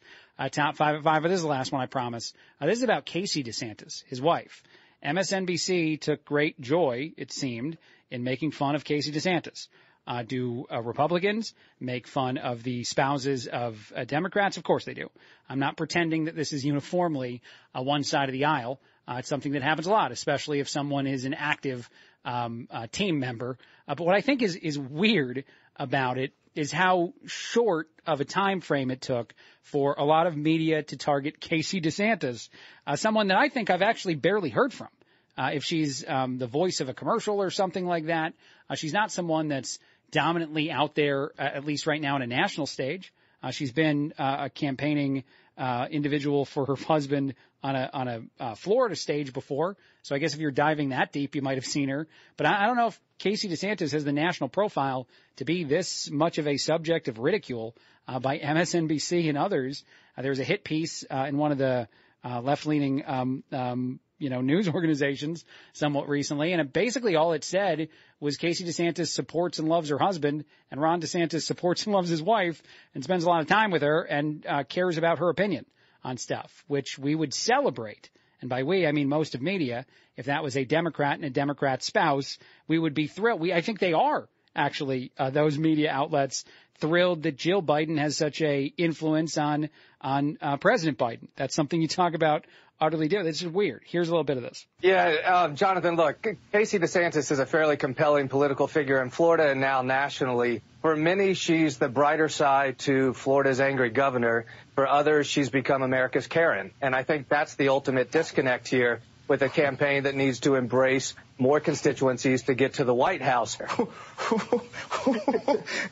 top five at five. But this is the last one, I promise. This is about Casey DeSantis, his wife. MSNBC took great joy, it seemed, in making fun of Casey DeSantis. Uh, do uh, Republicans make fun of the spouses of uh, Democrats? Of course they do. I'm not pretending that this is uniformly uh, one side of the aisle. Uh, it's something that happens a lot, especially if someone is an active um, uh, team member. but what I think is is weird about it is how short of a time frame it took for a lot of media to target Casey DeSantis, someone that I think I've actually barely heard from. if she's um, the voice of a commercial or something like that, she's not someone that's dominantly out there, uh, at least right now, on a national stage. Uh, she's been uh, campaigning uh, individual for her husband on a on a uh, Florida stage before. So I guess if you're diving that deep, you might have seen her. But I, I don't know if Casey DeSantis has the national profile to be this much of a subject of ridicule uh, by MSNBC and others. Uh, there was a hit piece uh, in one of the uh, left-leaning um, um, you know, news organizations somewhat recently. And it, basically all it said was Casey DeSantis supports and loves her husband and Ron DeSantis supports and loves his wife and spends a lot of time with her and uh, cares about her opinion on stuff, which we would celebrate. And by we, I mean most of media. If that was a Democrat and a Democrat spouse, we would be thrilled. We, I think they are actually, uh, those media outlets thrilled that Jill Biden has such a influence on, on, uh, President Biden. That's something you talk about utterly different. This is weird. Here's a little bit of this. Yeah, um, Jonathan, look, Casey DeSantis is a fairly compelling political figure in Florida and now nationally. For many, she's the brighter side to Florida's angry governor. For others, she's become America's Karen. And I think that's the ultimate disconnect here with a campaign that needs to embrace more constituencies to get to the White House.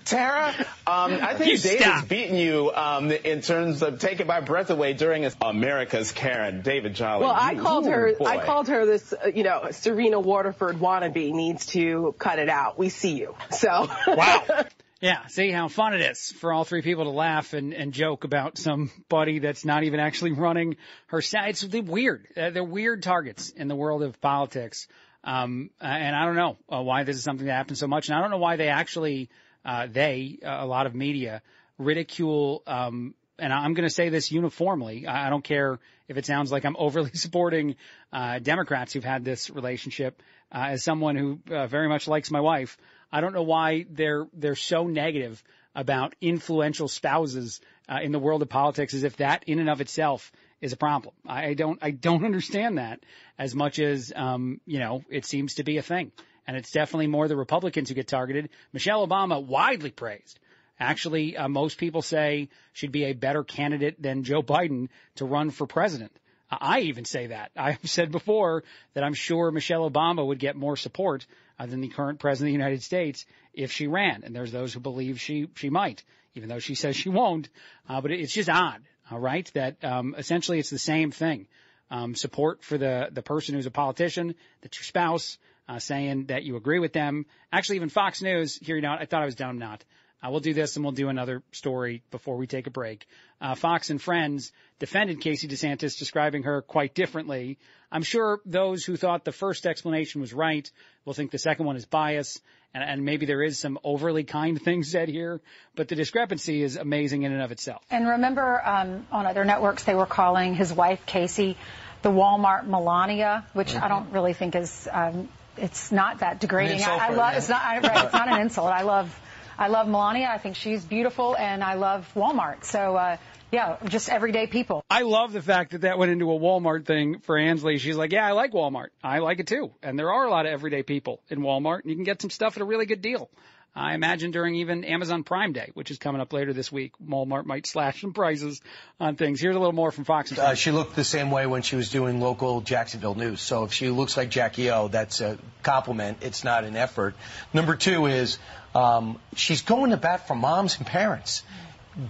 Tara, um, I think You David's stop. beaten you um, in terms of taking my breath away during America's Karen. David Jolly. Well, I you- called ooh, her. boy. I called her this. Uh, you know, Serena Waterford wannabe needs to cut it out. We see you. So. Wow. Yeah, see how fun it is for all three people to laugh and, and joke about somebody that's not even actually running her side. It's they're weird. Uh, they're weird targets in the world of politics. Um, uh, and I don't know uh, why this is something that happens so much. And I don't know why they actually, uh, they, uh, a lot of media ridicule, um, and I'm going to say this uniformly. I don't care if it sounds like I'm overly supporting uh, Democrats who've had this relationship. Uh, as someone who uh, very much likes my wife, I don't know why they're they're so negative about influential spouses uh, in the world of politics, as if that in and of itself is a problem. I don't I don't understand that as much as um, you know it seems to be a thing, and it's definitely more the Republicans who get targeted. Michelle Obama widely praised. Actually, uh, most people say she'd be a better candidate than Joe Biden to run for president. I even say that. I've said before that I'm sure Michelle Obama would get more support uh, than the current president of the United States if she ran. And there's those who believe she she might, even though she says she won't. Uh, but it's just odd, all right? That um, essentially it's the same thing. Um, support for the the person who's a politician, that's your spouse, uh, saying that you agree with them. Actually, even Fox News, you know, I thought I was dumb, not. Uh, we'll do this and we'll do another story before we take a break. Uh, Fox and Friends defended Casey DeSantis, describing her quite differently. I'm sure those who thought the first explanation was right will think the second one is biased, and, and maybe there is some overly kind things said here, but the discrepancy is amazing in and of itself. And remember, um, on other networks, they were calling his wife Casey the Walmart Melania, which I don't really think is. Um, it's not that degrading. insult I, I love. her, It's not. I, right, it's not an insult. I love. I love Melania. I think she's beautiful, and I love Walmart. So, uh, yeah, just everyday people. I love the fact that that went into a Walmart thing for Ainsley. She's like, yeah, I like Walmart. I like it too. And there are a lot of everyday people in Walmart and you can get some stuff at a really good deal. I imagine during even Amazon Prime Day, which is coming up later this week, Walmart might slash some prices on things. Here's a little more from Fox. and Uh, she looked the same way when she was doing local Jacksonville news. So if she looks like Jackie O, that's a compliment. It's not an effort. Number two is um, she's going to bat for moms and parents.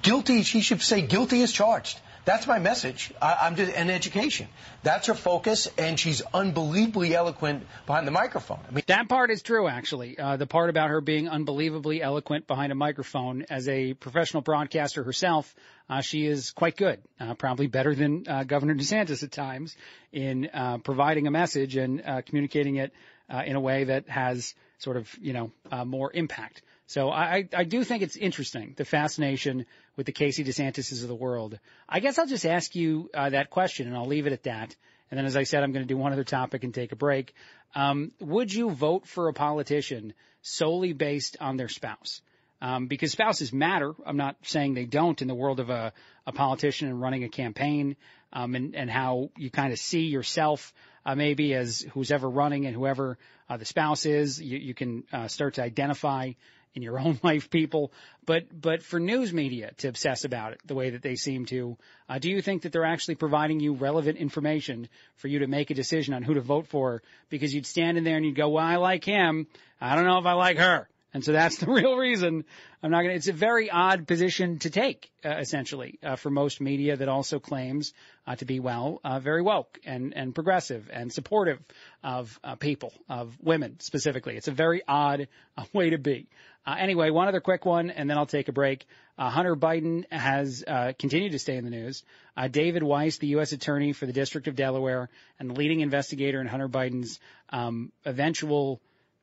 Guilty, she should say guilty is charged. That's my message. I, I'm just an education. That's her focus, and she's unbelievably eloquent behind the microphone. I mean, That part is true, actually. Uh, the part about her being unbelievably eloquent behind a microphone as a professional broadcaster herself, uh, she is quite good. Uh, probably better than uh, Governor DeSantis at times in uh, providing a message and uh, communicating it uh, in a way that has sort of, you know, uh, more impact. So I, I do think it's interesting, the fascination with the Casey DeSantises of the world. I guess I'll just ask you uh, that question and I'll leave it at that. And then, as I said, I'm going to do one other topic and take a break. Um, would you vote for a politician solely based on their spouse? Um, because spouses matter. I'm not saying they don't in the world of a, a politician and running a campaign, um, and, and how you kind of see yourself, uh, maybe as who's ever running and whoever uh, the spouse is. You, you can uh, start to identify in your own life people, but but for news media to obsess about it the way that they seem to, uh, do you think that they're actually providing you relevant information for you to make a decision on who to vote for? Because you'd stand in there and you'd go, well, I like him. I don't know if I like her. And so that's the real reason I'm not going to, it's a very odd position to take, uh, essentially, uh, for most media that also claims, uh, to be, well, uh, very woke and, and progressive and supportive of, uh, people, of women specifically. It's a very odd uh, way to be. anyway, one other quick one and then I'll take a break. Hunter Biden has, continued to stay in the news. David Weiss, the U.S. attorney for the District of Delaware and the leading investigator in Hunter Biden's, um, eventual,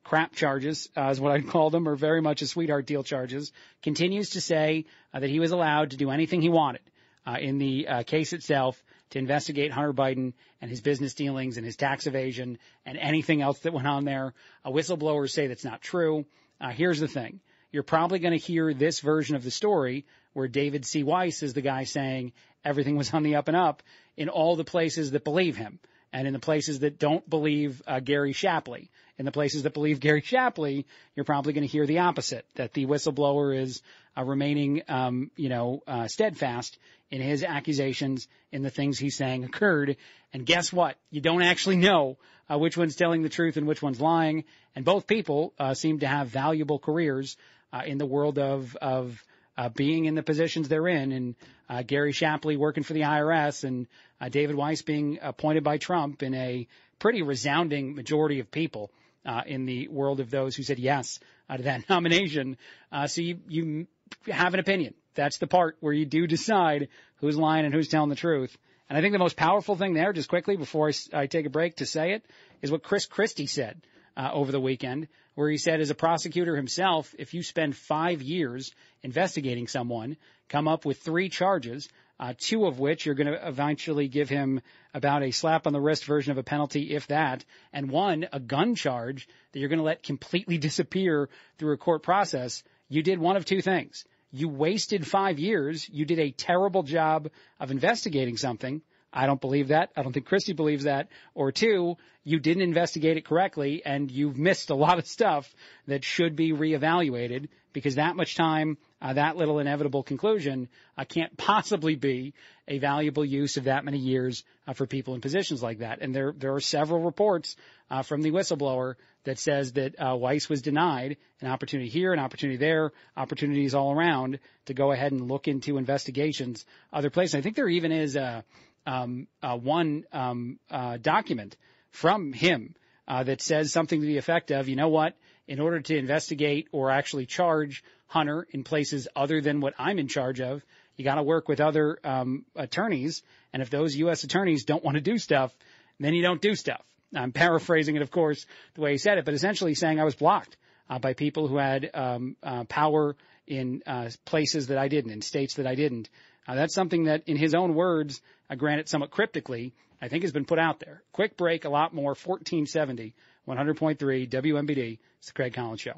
crap charges, uh, is what I'd call them, or very much a sweetheart deal charges, continues to say uh, that he was allowed to do anything he wanted uh, in the uh, case itself to investigate Hunter Biden and his business dealings and his tax evasion and anything else that went on there. Uh, whistleblowers say that's not true. Uh, here's the thing. You're probably going to hear this version of the story where David C. Weiss is the guy saying everything was on the up and up in all the places that believe him and in the places that don't believe uh, Gary Shapley. In the places that believe Gary Shapley, you're probably going to hear the opposite, that the whistleblower is uh, remaining, um, you know, uh, steadfast in his accusations in the things he's saying occurred. And guess what? You don't actually know uh, which one's telling the truth and which one's lying. And both people uh, seem to have valuable careers uh, in the world of of uh, being in the positions they're in, and uh, Gary Shapley working for the IRS, and uh, David Weiss being appointed by Trump in a pretty resounding majority of people uh, in the world of those who said yes uh, to that nomination. Uh, so you you have an opinion. That's the part where you do decide who's lying and who's telling the truth. And I think the most powerful thing there, just quickly before I, I take a break to say it, is what Chris Christie said uh, over the weekend, where he said, as a prosecutor himself, if you spend five years investigating someone, come up with three charges, uh, two of which you're going to eventually give him about a slap on the wrist version of a penalty, if that, and one, a gun charge that you're going to let completely disappear through a court process, you did one of two things. You wasted five years. You did a terrible job of investigating something I don't believe that. I don't think Christie believes that. Or two, you didn't investigate it correctly and you've missed a lot of stuff that should be reevaluated because that much time, uh, that little inevitable conclusion uh, can't possibly be a valuable use of that many years uh, for people in positions like that. And there, there are several reports uh, from the whistleblower that says that uh, Weiss was denied an opportunity here, an opportunity there, opportunities all around to go ahead and look into investigations other places. I think there even is a um, uh, one um, uh, document from him uh, that says something to the effect of, you know what, in order to investigate or actually charge Hunter in places other than what I'm in charge of, you got to work with other um, attorneys, and if those U.S. attorneys don't want to do stuff, then you don't do stuff. I'm paraphrasing it, of course, the way he said it, but essentially saying I was blocked uh, by people who had um, uh, power in uh, places that I didn't, in states that I didn't. Uh, that's something that, in his own words, uh, granted somewhat cryptically, I think has been put out there. Quick break, a lot more. 1470, 100.3 WMBD. It's the Craig Collins Show.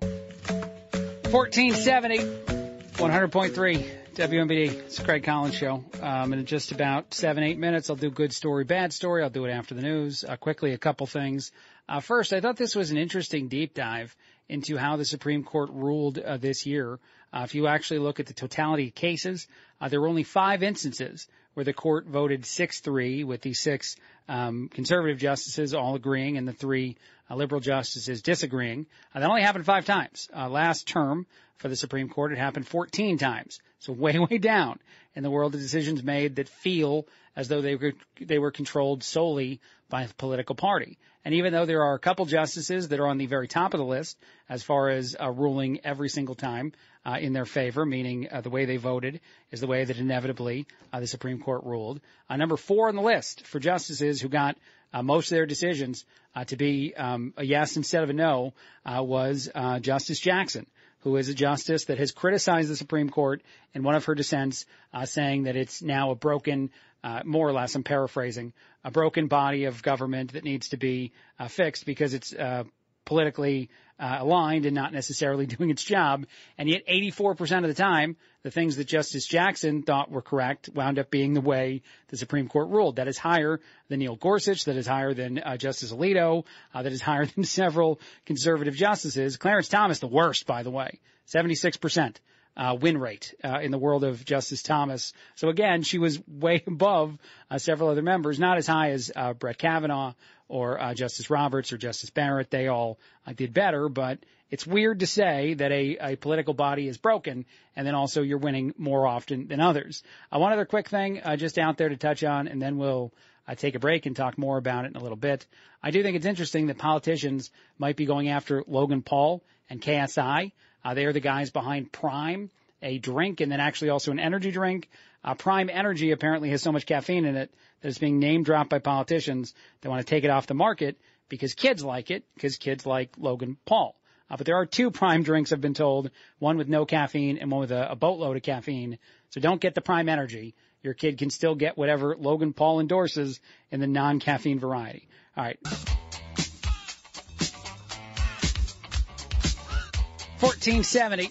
1470, 100.3 WMBD. It's the Craig Collins Show. Um, in just about seven, eight minutes, I'll do good story, bad story. I'll do it after the news. Uh, quickly, a couple things. Uh, first, I thought this was an interesting deep dive into how the Supreme Court ruled uh, this year. Uh, if you actually look at the totality of cases, uh, there were only five instances where the court voted 6-3 with the six um, conservative justices all agreeing and the three uh, liberal justices disagreeing. Uh, that only happened five times. Uh, last term for the Supreme Court, it happened 14 times. So way, way down in the world of decisions made that feel as though they were, they were controlled solely by a political party. And even though there are a couple justices that are on the very top of the list as far as uh, ruling every single time uh, in their favor, meaning uh, the way they voted is the way that inevitably uh, the Supreme Court ruled. Uh, number four on the list for justices who got uh, most of their decisions to be um, a yes instead of a no was Justice Jackson who is a justice that has criticized the Supreme Court in one of her dissents, uh, saying that it's now a broken, uh, more or less, I'm paraphrasing, a broken body of government that needs to be uh, fixed because it's uh, politically uh, aligned and not necessarily doing its job. And yet 84% of the time, the things that Justice Jackson thought were correct wound up being the way the Supreme Court ruled. That is higher than Neil Gorsuch, that is higher than uh, Justice Alito, uh, that is higher than several conservative justices. Clarence Thomas, the worst, by the way, 76%. Uh, win rate uh, in the world of Justice Thomas. So again, she was way above uh, several other members, not as high as uh, Brett Kavanaugh or uh, Justice Roberts or Justice Barrett. They all uh, did better, but it's weird to say that a, a political body is broken and then also you're winning more often than others. Uh, one other quick thing uh, just out there to touch on, and then we'll uh, take a break and talk more about it in a little bit. I do think it's interesting that politicians might be going after Logan Paul and KSI. Uh, they are the guys behind Prime, a drink, and then actually also an energy drink. Uh, Prime Energy apparently has so much caffeine in it that it's being name dropped by politicians that want to take it off the market because kids like it, because kids like Logan Paul. Uh, but there are two prime drinks, I've been told, one with no caffeine and one with a, a boatload of caffeine. So don't get the prime energy. Your kid can still get whatever Logan Paul endorses in the non-caffeine variety. All right. 1470,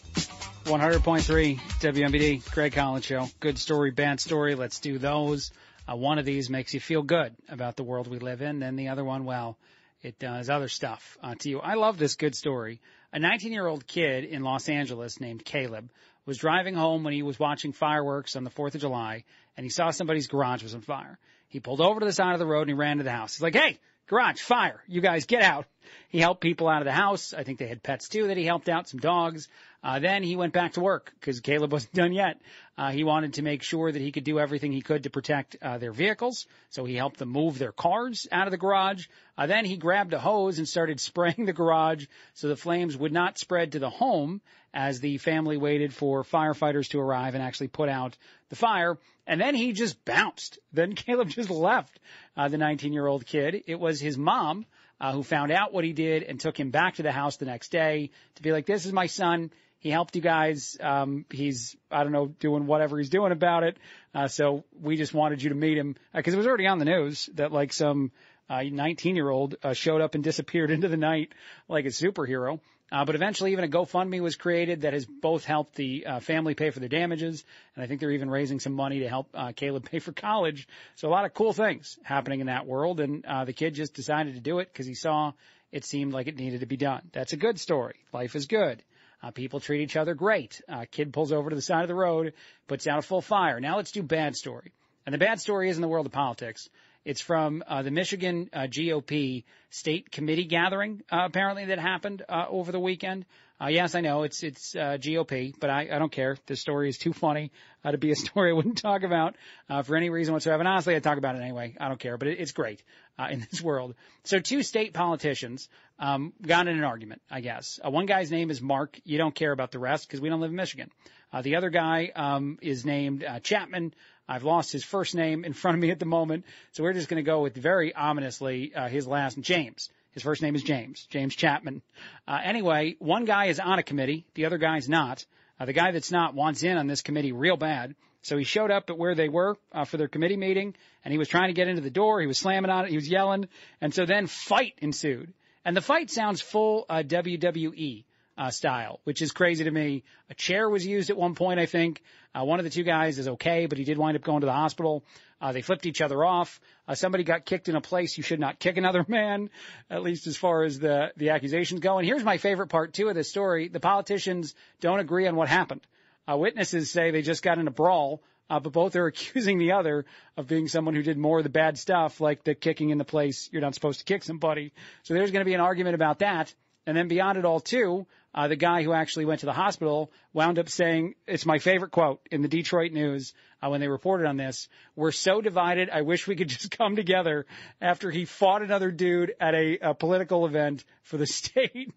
100.3 WMBD, Craig Collins Show. Good story, bad story. Let's do those. Uh, one of these makes you feel good about the world we live in. Then the other one, well, it does other stuff uh, to you. I love this good story. A 19 year old kid in Los Angeles named Caleb was driving home when he was watching fireworks on the 4th of July and he saw somebody's garage was on fire. He pulled over to the side of the road and he ran to the house. He's like, Hey, garage, fire. You guys get out. He helped people out of the house. I think they had pets too that he helped out, some dogs. Uh, then he went back to work because Caleb wasn't done yet. Uh, he wanted to make sure that he could do everything he could to protect uh, their vehicles. So he helped them move their cars out of the garage. Uh, then he grabbed a hose and started spraying the garage so the flames would not spread to the home as the family waited for firefighters to arrive and actually put out the fire. And then he just bounced. Then Caleb just left uh, the 19 year old kid. It was his mom uh, who found out what he did and took him back to the house the next day to be like, this is my son. He helped you guys. Um, he's, I don't know, doing whatever he's doing about it. Uh, so we just wanted you to meet him because it was already on the news that like some uh, 19 year old uh, showed up and disappeared into the night like a superhero. Uh, but eventually, even a GoFundMe was created that has both helped the uh, family pay for their damages, and I think they're even raising some money to help uh, Caleb pay for college. So a lot of cool things happening in that world, and uh, the kid just decided to do it because he saw it seemed like it needed to be done. That's a good story. Life is good. Uh, people treat each other great. Uh, kid pulls over to the side of the road, puts out a full fire. Now let's do bad story. And the bad story is in the world of politics. It's from uh, the Michigan uh, GOP state committee gathering, uh, apparently that happened uh, over the weekend. Uh, yes, I know it's it's uh, GOP, but I, I don't care. This story is too funny uh, to be a story I wouldn't talk about uh, for any reason whatsoever. And honestly, I talk about it anyway. I don't care, but it, it's great uh, in this world. So two state politicians um, got in an argument, I guess. Uh, one guy's name is Mark. You don't care about the rest because we don't live in Michigan. Uh, the other guy um, is named uh, Chapman. I've lost his first name in front of me at the moment, so we're just going to go with very ominously uh, his last name. James. His first name is James, James Chapman. Uh, anyway, one guy is on a committee, the other guy's not. Uh, the guy that's not wants in on this committee real bad. So he showed up at where they were uh, for their committee meeting, and he was trying to get into the door. He was slamming on it. He was yelling, and so then fight ensued. And the fight sounds full uh, WWE uh, style, which is crazy to me. A chair was used at one point, I think. Uh, one of the two guys is okay, but he did wind up going to the hospital. Uh, they flipped each other off. Uh, somebody got kicked in a place you should not kick another man, at least as far as the, the accusations go. And here's my favorite part too of this story. The politicians don't agree on what happened. Uh, witnesses say they just got in a brawl, uh, but both are accusing the other of being someone who did more of the bad stuff, like the kicking in the place you're not supposed to kick somebody. So there's going to be an argument about that. And then beyond it all, too, uh, the guy who actually went to the hospital wound up saying, it's my favorite quote in the Detroit News uh, when they reported on this. We're so divided. I wish we could just come together after he fought another dude at a, a political event for the state.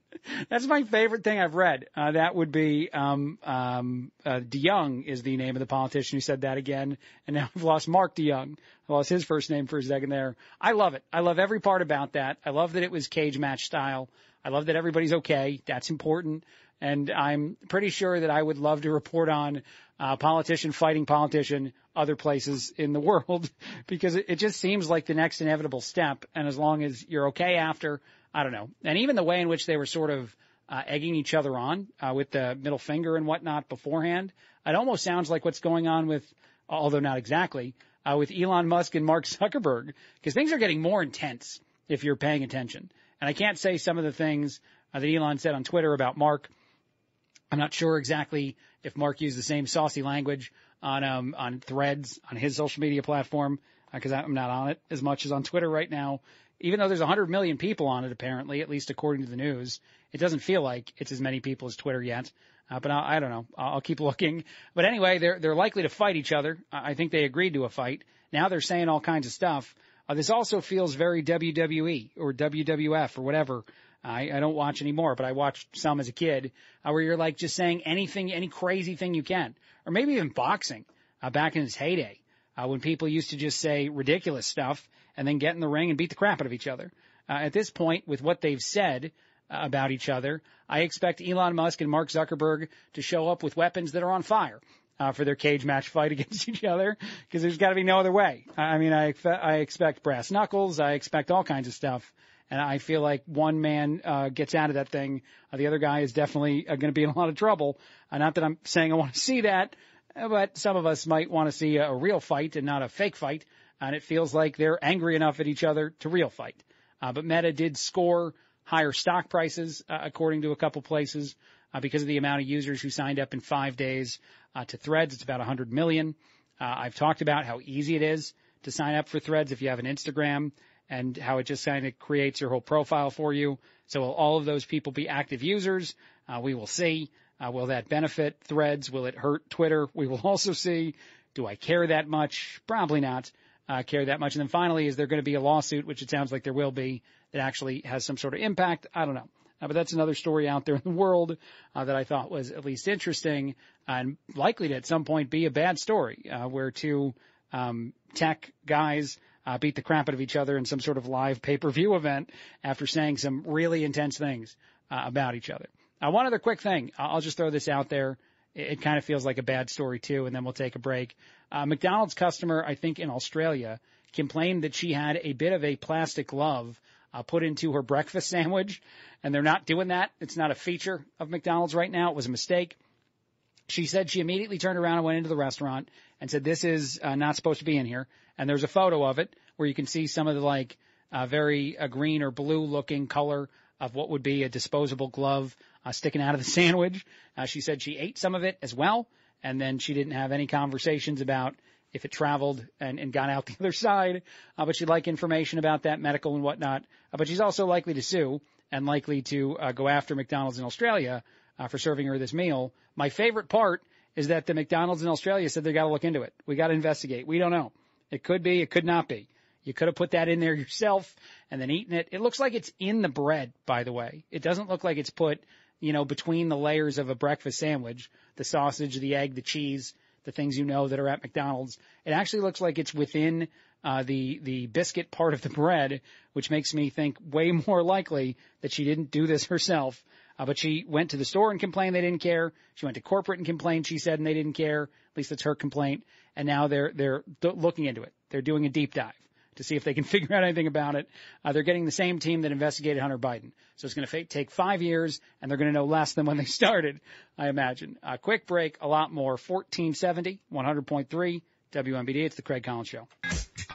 That's my favorite thing I've read. Uh, that would be, um, um, uh, DeYoung is the name of the politician who said that again. And now I've lost Mark DeYoung. I lost his first name for a second there. I love it. I love every part about that. I love that it was cage match style. I love that everybody's okay. That's important. And I'm pretty sure that I would love to report on uh, politician fighting politician other places in the world because it, it just seems like the next inevitable step. And as long as you're okay after, I don't know. And even the way in which they were sort of uh, egging each other on uh, with the middle finger and whatnot beforehand, it almost sounds like what's going on with, although not exactly, uh, with Elon Musk and Mark Zuckerberg because things are getting more intense if you're paying attention. And I can't say some of the things uh, that Elon said on Twitter about Mark. I'm not sure exactly if Mark used the same saucy language on um, on Threads on his social media platform because uh, I'm not on it as much as on Twitter right now even though there's 100 million people on it, apparently, at least according to the news, it doesn't feel like it's as many people as Twitter yet. Uh, but I, I don't know. I'll, I'll keep looking. But anyway, they're they're likely to fight each other. I think they agreed to a fight. Now they're saying all kinds of stuff. Uh, this also feels very WWE or WWF or whatever. I, I don't watch anymore, but I watched some as a kid, uh, where you're like just saying anything, any crazy thing you can, or maybe even boxing uh, back in its heyday, uh, when people used to just say ridiculous stuff and then get in the ring and beat the crap out of each other. Uh, at this point, with what they've said uh, about each other, I expect Elon Musk and Mark Zuckerberg to show up with weapons that are on fire. Uh, for their cage match fight against each other, because there's got to be no other way. I mean, I, I expect brass knuckles. I expect all kinds of stuff. And I feel like one man uh, gets out of that thing, uh, the other guy is definitely uh, going to be in a lot of trouble. Uh, not that I'm saying I want to see that, uh, but some of us might want to see a, a real fight and not a fake fight. And it feels like they're angry enough at each other to real fight. Uh, but Meta did score higher stock prices, uh, according to a couple places, uh, because of the amount of users who signed up in five days uh, to Threads. It's about 100 million. Uh, I've talked about how easy it is to sign up for Threads if you have an Instagram and how it just kind of creates your whole profile for you. So will all of those people be active users? Uh, we will see. Uh, will that benefit Threads? Will it hurt Twitter? We will also see. Do I care that much? Probably not uh, care that much. And then finally, is there going to be a lawsuit, which it sounds like there will be, that actually has some sort of impact? I don't know. Uh, but that's another story out there in the world uh, that I thought was at least interesting and likely to at some point be a bad story, uh, where two um, tech guys uh, beat the crap out of each other in some sort of live pay-per-view event after saying some really intense things uh, about each other. Uh, one other quick thing, I'll just throw this out there. It, it kind of feels like a bad story too, and then we'll take a break. Uh, McDonald's customer, I think in Australia, complained that she had a bit of a plastic glove uh, put into her breakfast sandwich, and they're not doing that. It's not a feature of McDonald's right now. It was a mistake. She said she immediately turned around and went into the restaurant and said, "This is uh, not supposed to be in here." And there's a photo of it where you can see some of the like uh, very uh, green or blue looking color of what would be a disposable glove uh, sticking out of the sandwich. Uh, she said she ate some of it as well, and then she didn't have any conversations about if it traveled and, and got out the other side. Uh, but she'd like information about that, medical and whatnot. Uh, but she's also likely to sue and likely to uh, go after McDonald's in Australia uh, for serving her this meal. My favorite part is that the McDonald's in Australia said they got to look into it. We got to investigate. We don't know. It could be, it could not be. You could have put that in there yourself and then eaten it. It looks like it's in the bread, by the way. It doesn't look like it's put, you know, between the layers of a breakfast sandwich, the sausage, the egg, the cheese, the things you know that are at McDonald's. It actually looks like it's within uh, the the biscuit part of the bread, which makes me think way more likely that she didn't do this herself. Uh, but she went to the store and complained they didn't care. She went to corporate and complained, she said, and they didn't care. At least that's her complaint. And now they're they're looking into it. They're doing a deep dive to see if they can figure out anything about it. Uh, they're getting the same team that investigated Hunter Biden. So it's going to take five years, and they're going to know less than when they started, I imagine. A quick break, a lot more. 1470, 100.3 WMBD. It's the Craig Collins Show.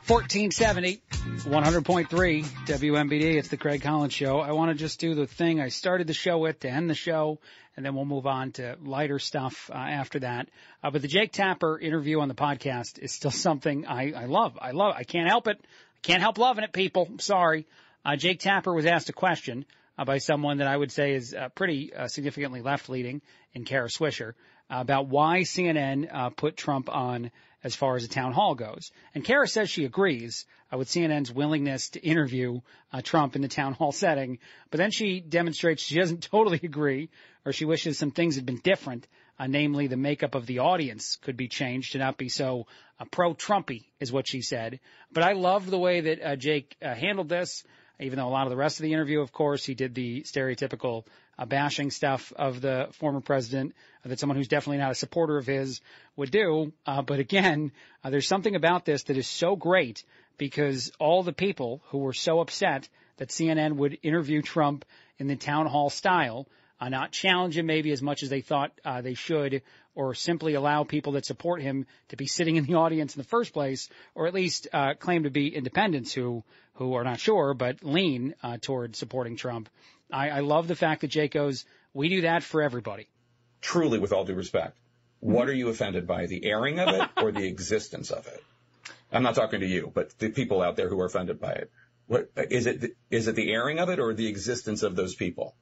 1470, 100.3 WMBD. It's the Craig Collins Show. I want to just do the thing I started the show with to end the show, and then we'll move on to lighter stuff uh, after that. Uh, but the Jake Tapper interview on the podcast is still something I, I love. I love. I can't help it. I can't help loving it, people. I'm sorry. Uh, Jake Tapper was asked a question uh, by someone that I would say is uh, pretty uh, significantly left-leaning in Kara Swisher about why CNN uh, put Trump on as far as a town hall goes. And Kara says she agrees uh, with CNN's willingness to interview uh, Trump in the town hall setting, but then she demonstrates she doesn't totally agree, or she wishes some things had been different. Uh, namely, the makeup of the audience could be changed to not be so uh, pro-Trumpy, is what she said. But I love the way that uh, Jake uh, handled this even though a lot of the rest of the interview, of course, he did the stereotypical uh, bashing stuff of the former president uh, that someone who's definitely not a supporter of his would do. Uh, but again, uh, there's something about this that is so great because all the people who were so upset that CNN would interview Trump in the town hall style, uh, not challenge him maybe as much as they thought uh, they should, or simply allow people that support him to be sitting in the audience in the first place, or at least uh, claim to be independents who who are not sure but lean uh, toward supporting Trump. I, I love the fact that Jake goes, "We do that for everybody." Truly, with all due respect, what mm-hmm. are you offended by? The airing of it or the existence of it? I'm not talking to you, but the people out there who are offended by it. What is it? Is it the airing of it or the existence of those people?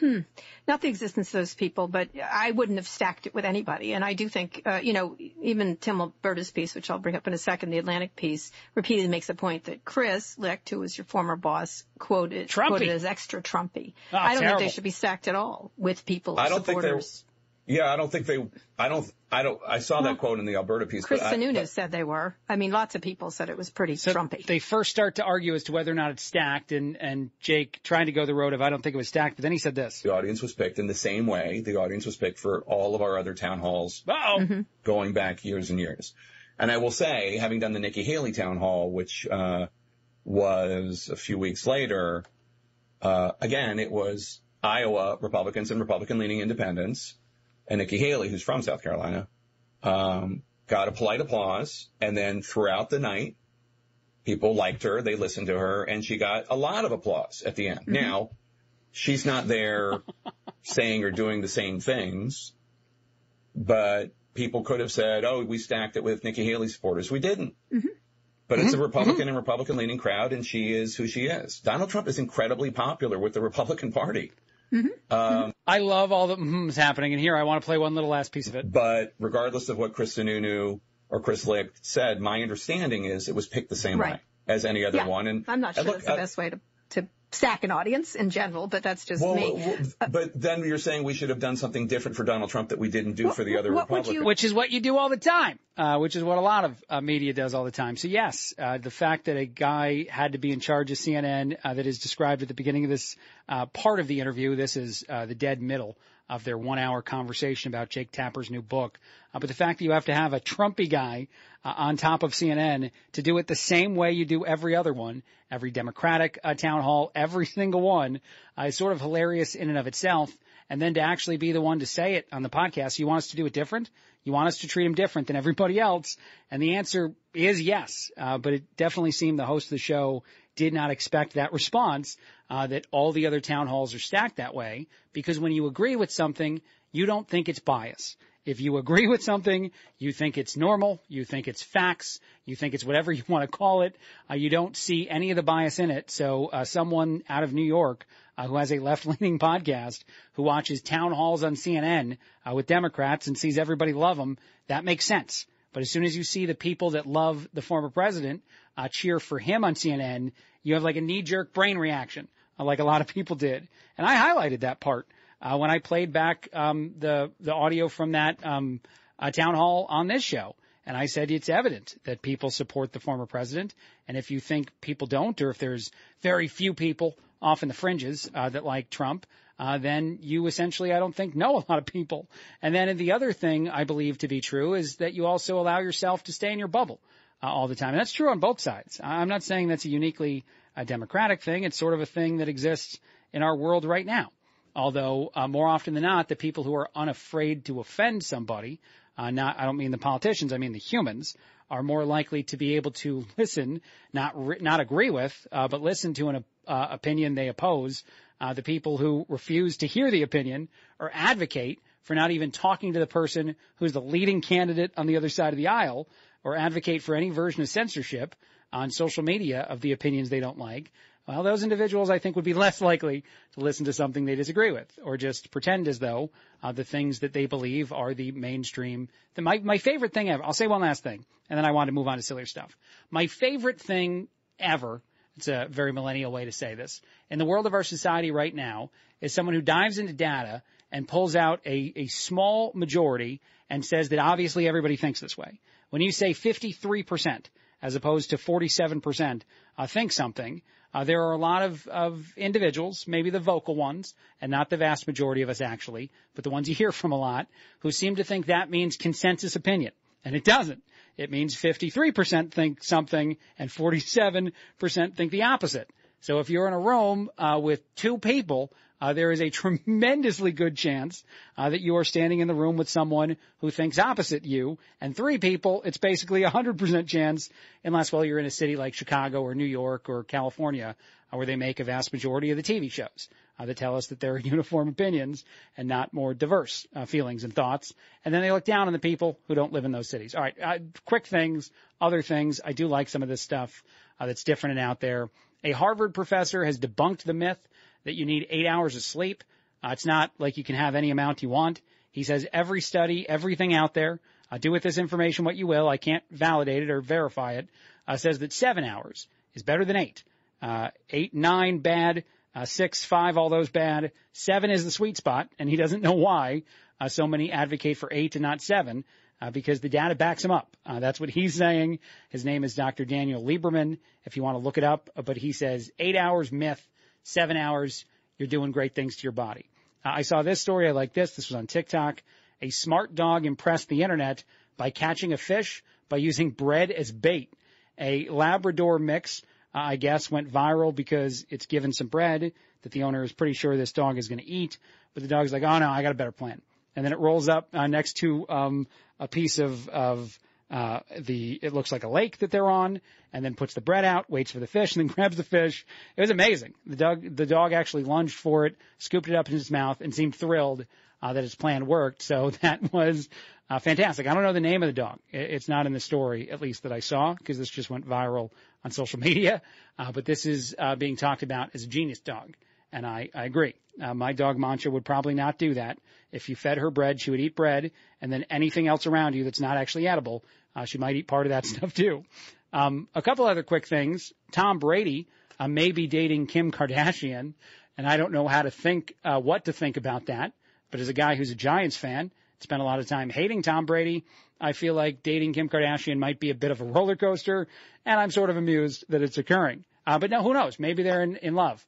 Hmm. Not the existence of those people, but I wouldn't have stacked it with anybody. And I do think, uh, you know, even Tim Alberta's piece, which I'll bring up in a second, the Atlantic piece, repeatedly makes the point that Chris Licht, who was your former boss, quoted, Trumpy. quoted as extra Trumpy. Oh, I don't terrible. think they should be stacked at all with people, I don't think they're. Supporters. Yeah, I don't think they. I don't. I don't. I saw that quote in the Alberta piece. Chris but I, Sununu said they were. I mean, lots of people said it was pretty So Trumpy. they first start to argue as to whether or not it's stacked, and and Jake trying to go the road of I don't think it was stacked, but then he said this. The audience was picked in the same way the audience was picked for all of our other town halls Oh, going back years and years. And I will say, having done the Nikki Haley town hall, which uh, was a few weeks later, uh, again, it was Iowa Republicans and Republican-leaning independents, and Nikki Haley, who's from South Carolina, um, got a polite applause, and then throughout the night, people liked her, they listened to her, and she got a lot of applause at the end. Mm-hmm. Now, she's not there saying or doing the same things, but people could have said, "Oh, we stacked it with Nikki Haley supporters." We didn't. Mm-hmm. But it's a mm-hmm. Republican and Republican leaning crowd, and she is who she is. Donald Trump is incredibly popular with the Republican Party. Mm-hmm. Um, mm-hmm. I love all the mhms happening, and here I want to play one little last piece of it. but regardless of what Chris Sununu or Chris Licht said, my understanding is it was picked the same Right. way as any other yeah. one. And I'm not sure look, that's the best way to, to stack an audience in general, but that's just well, me. well, but then you're saying we should have done something different for Donald Trump that we didn't do for the other what would Republicans. Which is what you do all the time, uh, which is what a lot of uh, media does all the time. So yes, uh, the fact that a guy had to be in charge of CNN uh, that is described at the beginning of this uh, part of the interview, this is uh, the dead middle of their one hour conversation about Jake Tapper's new book. Uh, but the fact that you have to have a Trumpy guy uh, on top of CNN to do it the same way you do every other one, every Democratic uh, town hall, every single one, uh, is sort of hilarious in and of itself. And then to actually be the one to say it on the podcast, you want us to do it different? You want us to treat him different than everybody else? And the answer is yes. Uh, but it definitely seemed the host of the show did not expect that response, uh, that all the other town halls are stacked that way, because when you agree with something, you don't think it's bias. If you agree with something, you think it's normal, you think it's facts, you think it's whatever you want to call it, uh, you don't see any of the bias in it. So, uh, someone out of New York, uh, who has a left-leaning podcast, who watches town halls on CNN, uh, with Democrats and sees everybody love them, that makes sense. But as soon as you see the people that love the former president uh, cheer for him on CNN, you have like a knee-jerk brain reaction, uh, like a lot of people did. And I highlighted that part uh, when I played back um, the the audio from that um, uh, town hall on this show. And I said it's evident that people support the former president. And if you think people don't, or if there's very few people off in the fringes uh, that like Trump, uh, then you essentially, I don't think, know a lot of people. And then the other thing I believe to be true is that you also allow yourself to stay in your bubble uh, all the time. And that's true on both sides. I'm not saying that's a uniquely uh, Democratic thing. It's sort of a thing that exists in our world right now. Although uh, more often than not, the people who are unafraid to offend somebody, uh, not I don't mean the politicians, I mean the humans, are more likely to be able to listen, not re- not agree with, uh, but listen to an uh, opinion they oppose. Uh, the people who refuse to hear the opinion or advocate for not even talking to the person who's the leading candidate on the other side of the aisle, or advocate for any version of censorship on social media of the opinions they don't like. Well, those individuals I think would be less likely to listen to something they disagree with, or just pretend as though uh, the things that they believe are the mainstream. The, my my favorite thing ever. I'll say one last thing, and then I want to move on to sillier stuff. My favorite thing ever. It's a very millennial way to say this. In the world of our society right now, is someone who dives into data and pulls out a, a small majority and says that obviously everybody thinks this way. When you say 53% as opposed to 47% uh, think something, uh, there are a lot of, of individuals, maybe the vocal ones, and not the vast majority of us actually, but the ones you hear from a lot, who seem to think that means consensus opinion. And it doesn't. It means 53% think something and 47% think the opposite. So if you're in a room uh, with two people, uh, there is a tremendously good chance uh, that you are standing in the room with someone who thinks opposite you. And three people, it's basically a 100% chance, unless, well, you're in a city like Chicago or New York or California, uh, where they make a vast majority of the TV shows uh, that tell us that there are uniform opinions and not more diverse uh, feelings and thoughts. And then they look down on the people who don't live in those cities. All right, uh, quick things, other things. I do like some of this stuff uh, that's different and out there. A Harvard professor has debunked the myth that you need eight hours of sleep. Uh, it's not like you can have any amount you want. He says every study, everything out there, uh, do with this information what you will. I can't validate it or verify it. Uh, says that seven hours is better than eight. Uh, eight, nine, bad. Uh, six, five, all those bad. Seven is the sweet spot, and he doesn't know why uh, so many advocate for eight and not seven. Uh, because the data backs him up. Uh, that's what he's saying. His name is Dr. Daniel Lieberman, if you want to look it up. But he says eight hours myth, seven hours, you're doing great things to your body. Uh, I saw this story. I like this. This was on TikTok. A smart dog impressed the internet by catching a fish by using bread as bait. A Labrador mix, uh, I guess, went viral because it's given some bread that the owner is pretty sure this dog is going to eat. But the dog's like, oh no, I got a better plan. And then it rolls up uh, next to um, a piece of of uh, the it looks like a lake that they're on, and then puts the bread out, waits for the fish, and then grabs the fish. It was amazing. The dog the dog actually lunged for it, scooped it up in his mouth, and seemed thrilled uh, that his plan worked. So that was uh, fantastic. I don't know the name of the dog. It's not in the story, at least that I saw, because this just went viral on social media. Uh, but this is uh, being talked about as a genius dog. And I, I agree. Uh, my dog Mancha would probably not do that. If you fed her bread, she would eat bread, and then anything else around you that's not actually edible, uh, she might eat part of that stuff too. Um, a couple other quick things. Tom Brady uh, may be dating Kim Kardashian, and I don't know how to think, uh, what to think about that. But as a guy who's a Giants fan, spent a lot of time hating Tom Brady, I feel like dating Kim Kardashian might be a bit of a roller coaster, and I'm sort of amused that it's occurring. Uh, but no, who knows? Maybe they're in, in love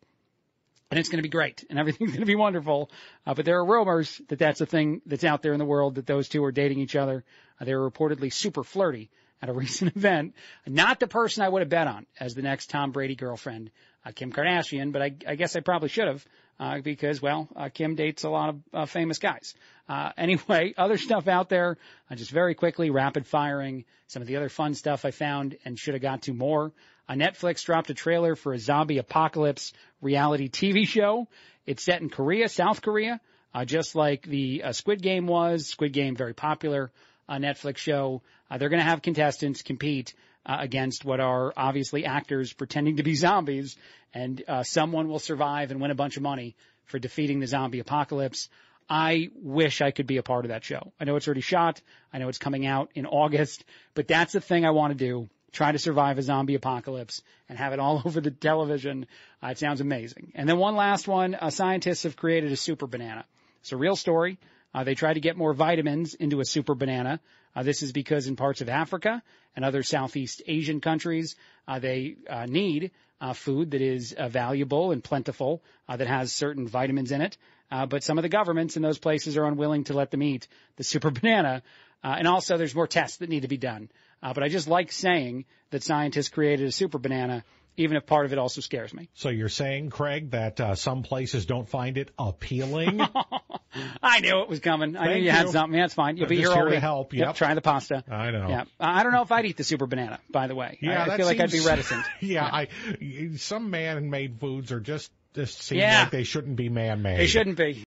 and it's going to be great and everything's going to be wonderful. Uh, but there are rumors that that's a thing that's out there in the world that those two are dating each other. Uh, they were reportedly super flirty at a recent event. Not the person I would have bet on as the next Tom Brady girlfriend, uh, Kim Kardashian, but I, I guess I probably should have. Uh, because, well, uh, Kim dates a lot of uh, famous guys. Uh, anyway, other stuff out there, uh, just very quickly, rapid firing, some of the other fun stuff I found and should have got to more. Uh, Netflix dropped a trailer for a zombie apocalypse reality TV show. It's set in Korea, South Korea, uh, just like the uh, Squid Game was. Squid Game, very popular uh, Netflix show. Uh, they're going to have contestants compete uh, against what are obviously actors pretending to be zombies, and uh, someone will survive and win a bunch of money for defeating the zombie apocalypse. I wish I could be a part of that show. I know it's already shot. I know it's coming out in August, but that's the thing I want to do. Try to survive a zombie apocalypse and have it all over the television. Uh, it sounds amazing. And then one last one. Uh, scientists have created a super banana. It's a real story. Uh, they try to get more vitamins into a super banana. Uh, this is because in parts of Africa and other Southeast Asian countries, uh, they uh, need uh, food that is uh, valuable and plentiful, that has certain vitamins in it. Uh, but some of the governments in those places are unwilling to let them eat the super banana. Uh, and also, there's more tests that need to be done. Uh, but I just like saying that scientists created a super banana even if part of it also scares me. So you're saying, Craig, that uh, some places don't find it appealing? I knew it was coming. I knew you, you. had something. That's fine. You'll I'm be here all here to help. Yep, Yep. try the pasta. I know. Yeah. I don't know if I'd eat the super banana, by the way. Yeah, I, I feel like I'd be seems- reticent. yeah, I some man-made foods are just just seem Yeah. like they shouldn't be man-made. They shouldn't be.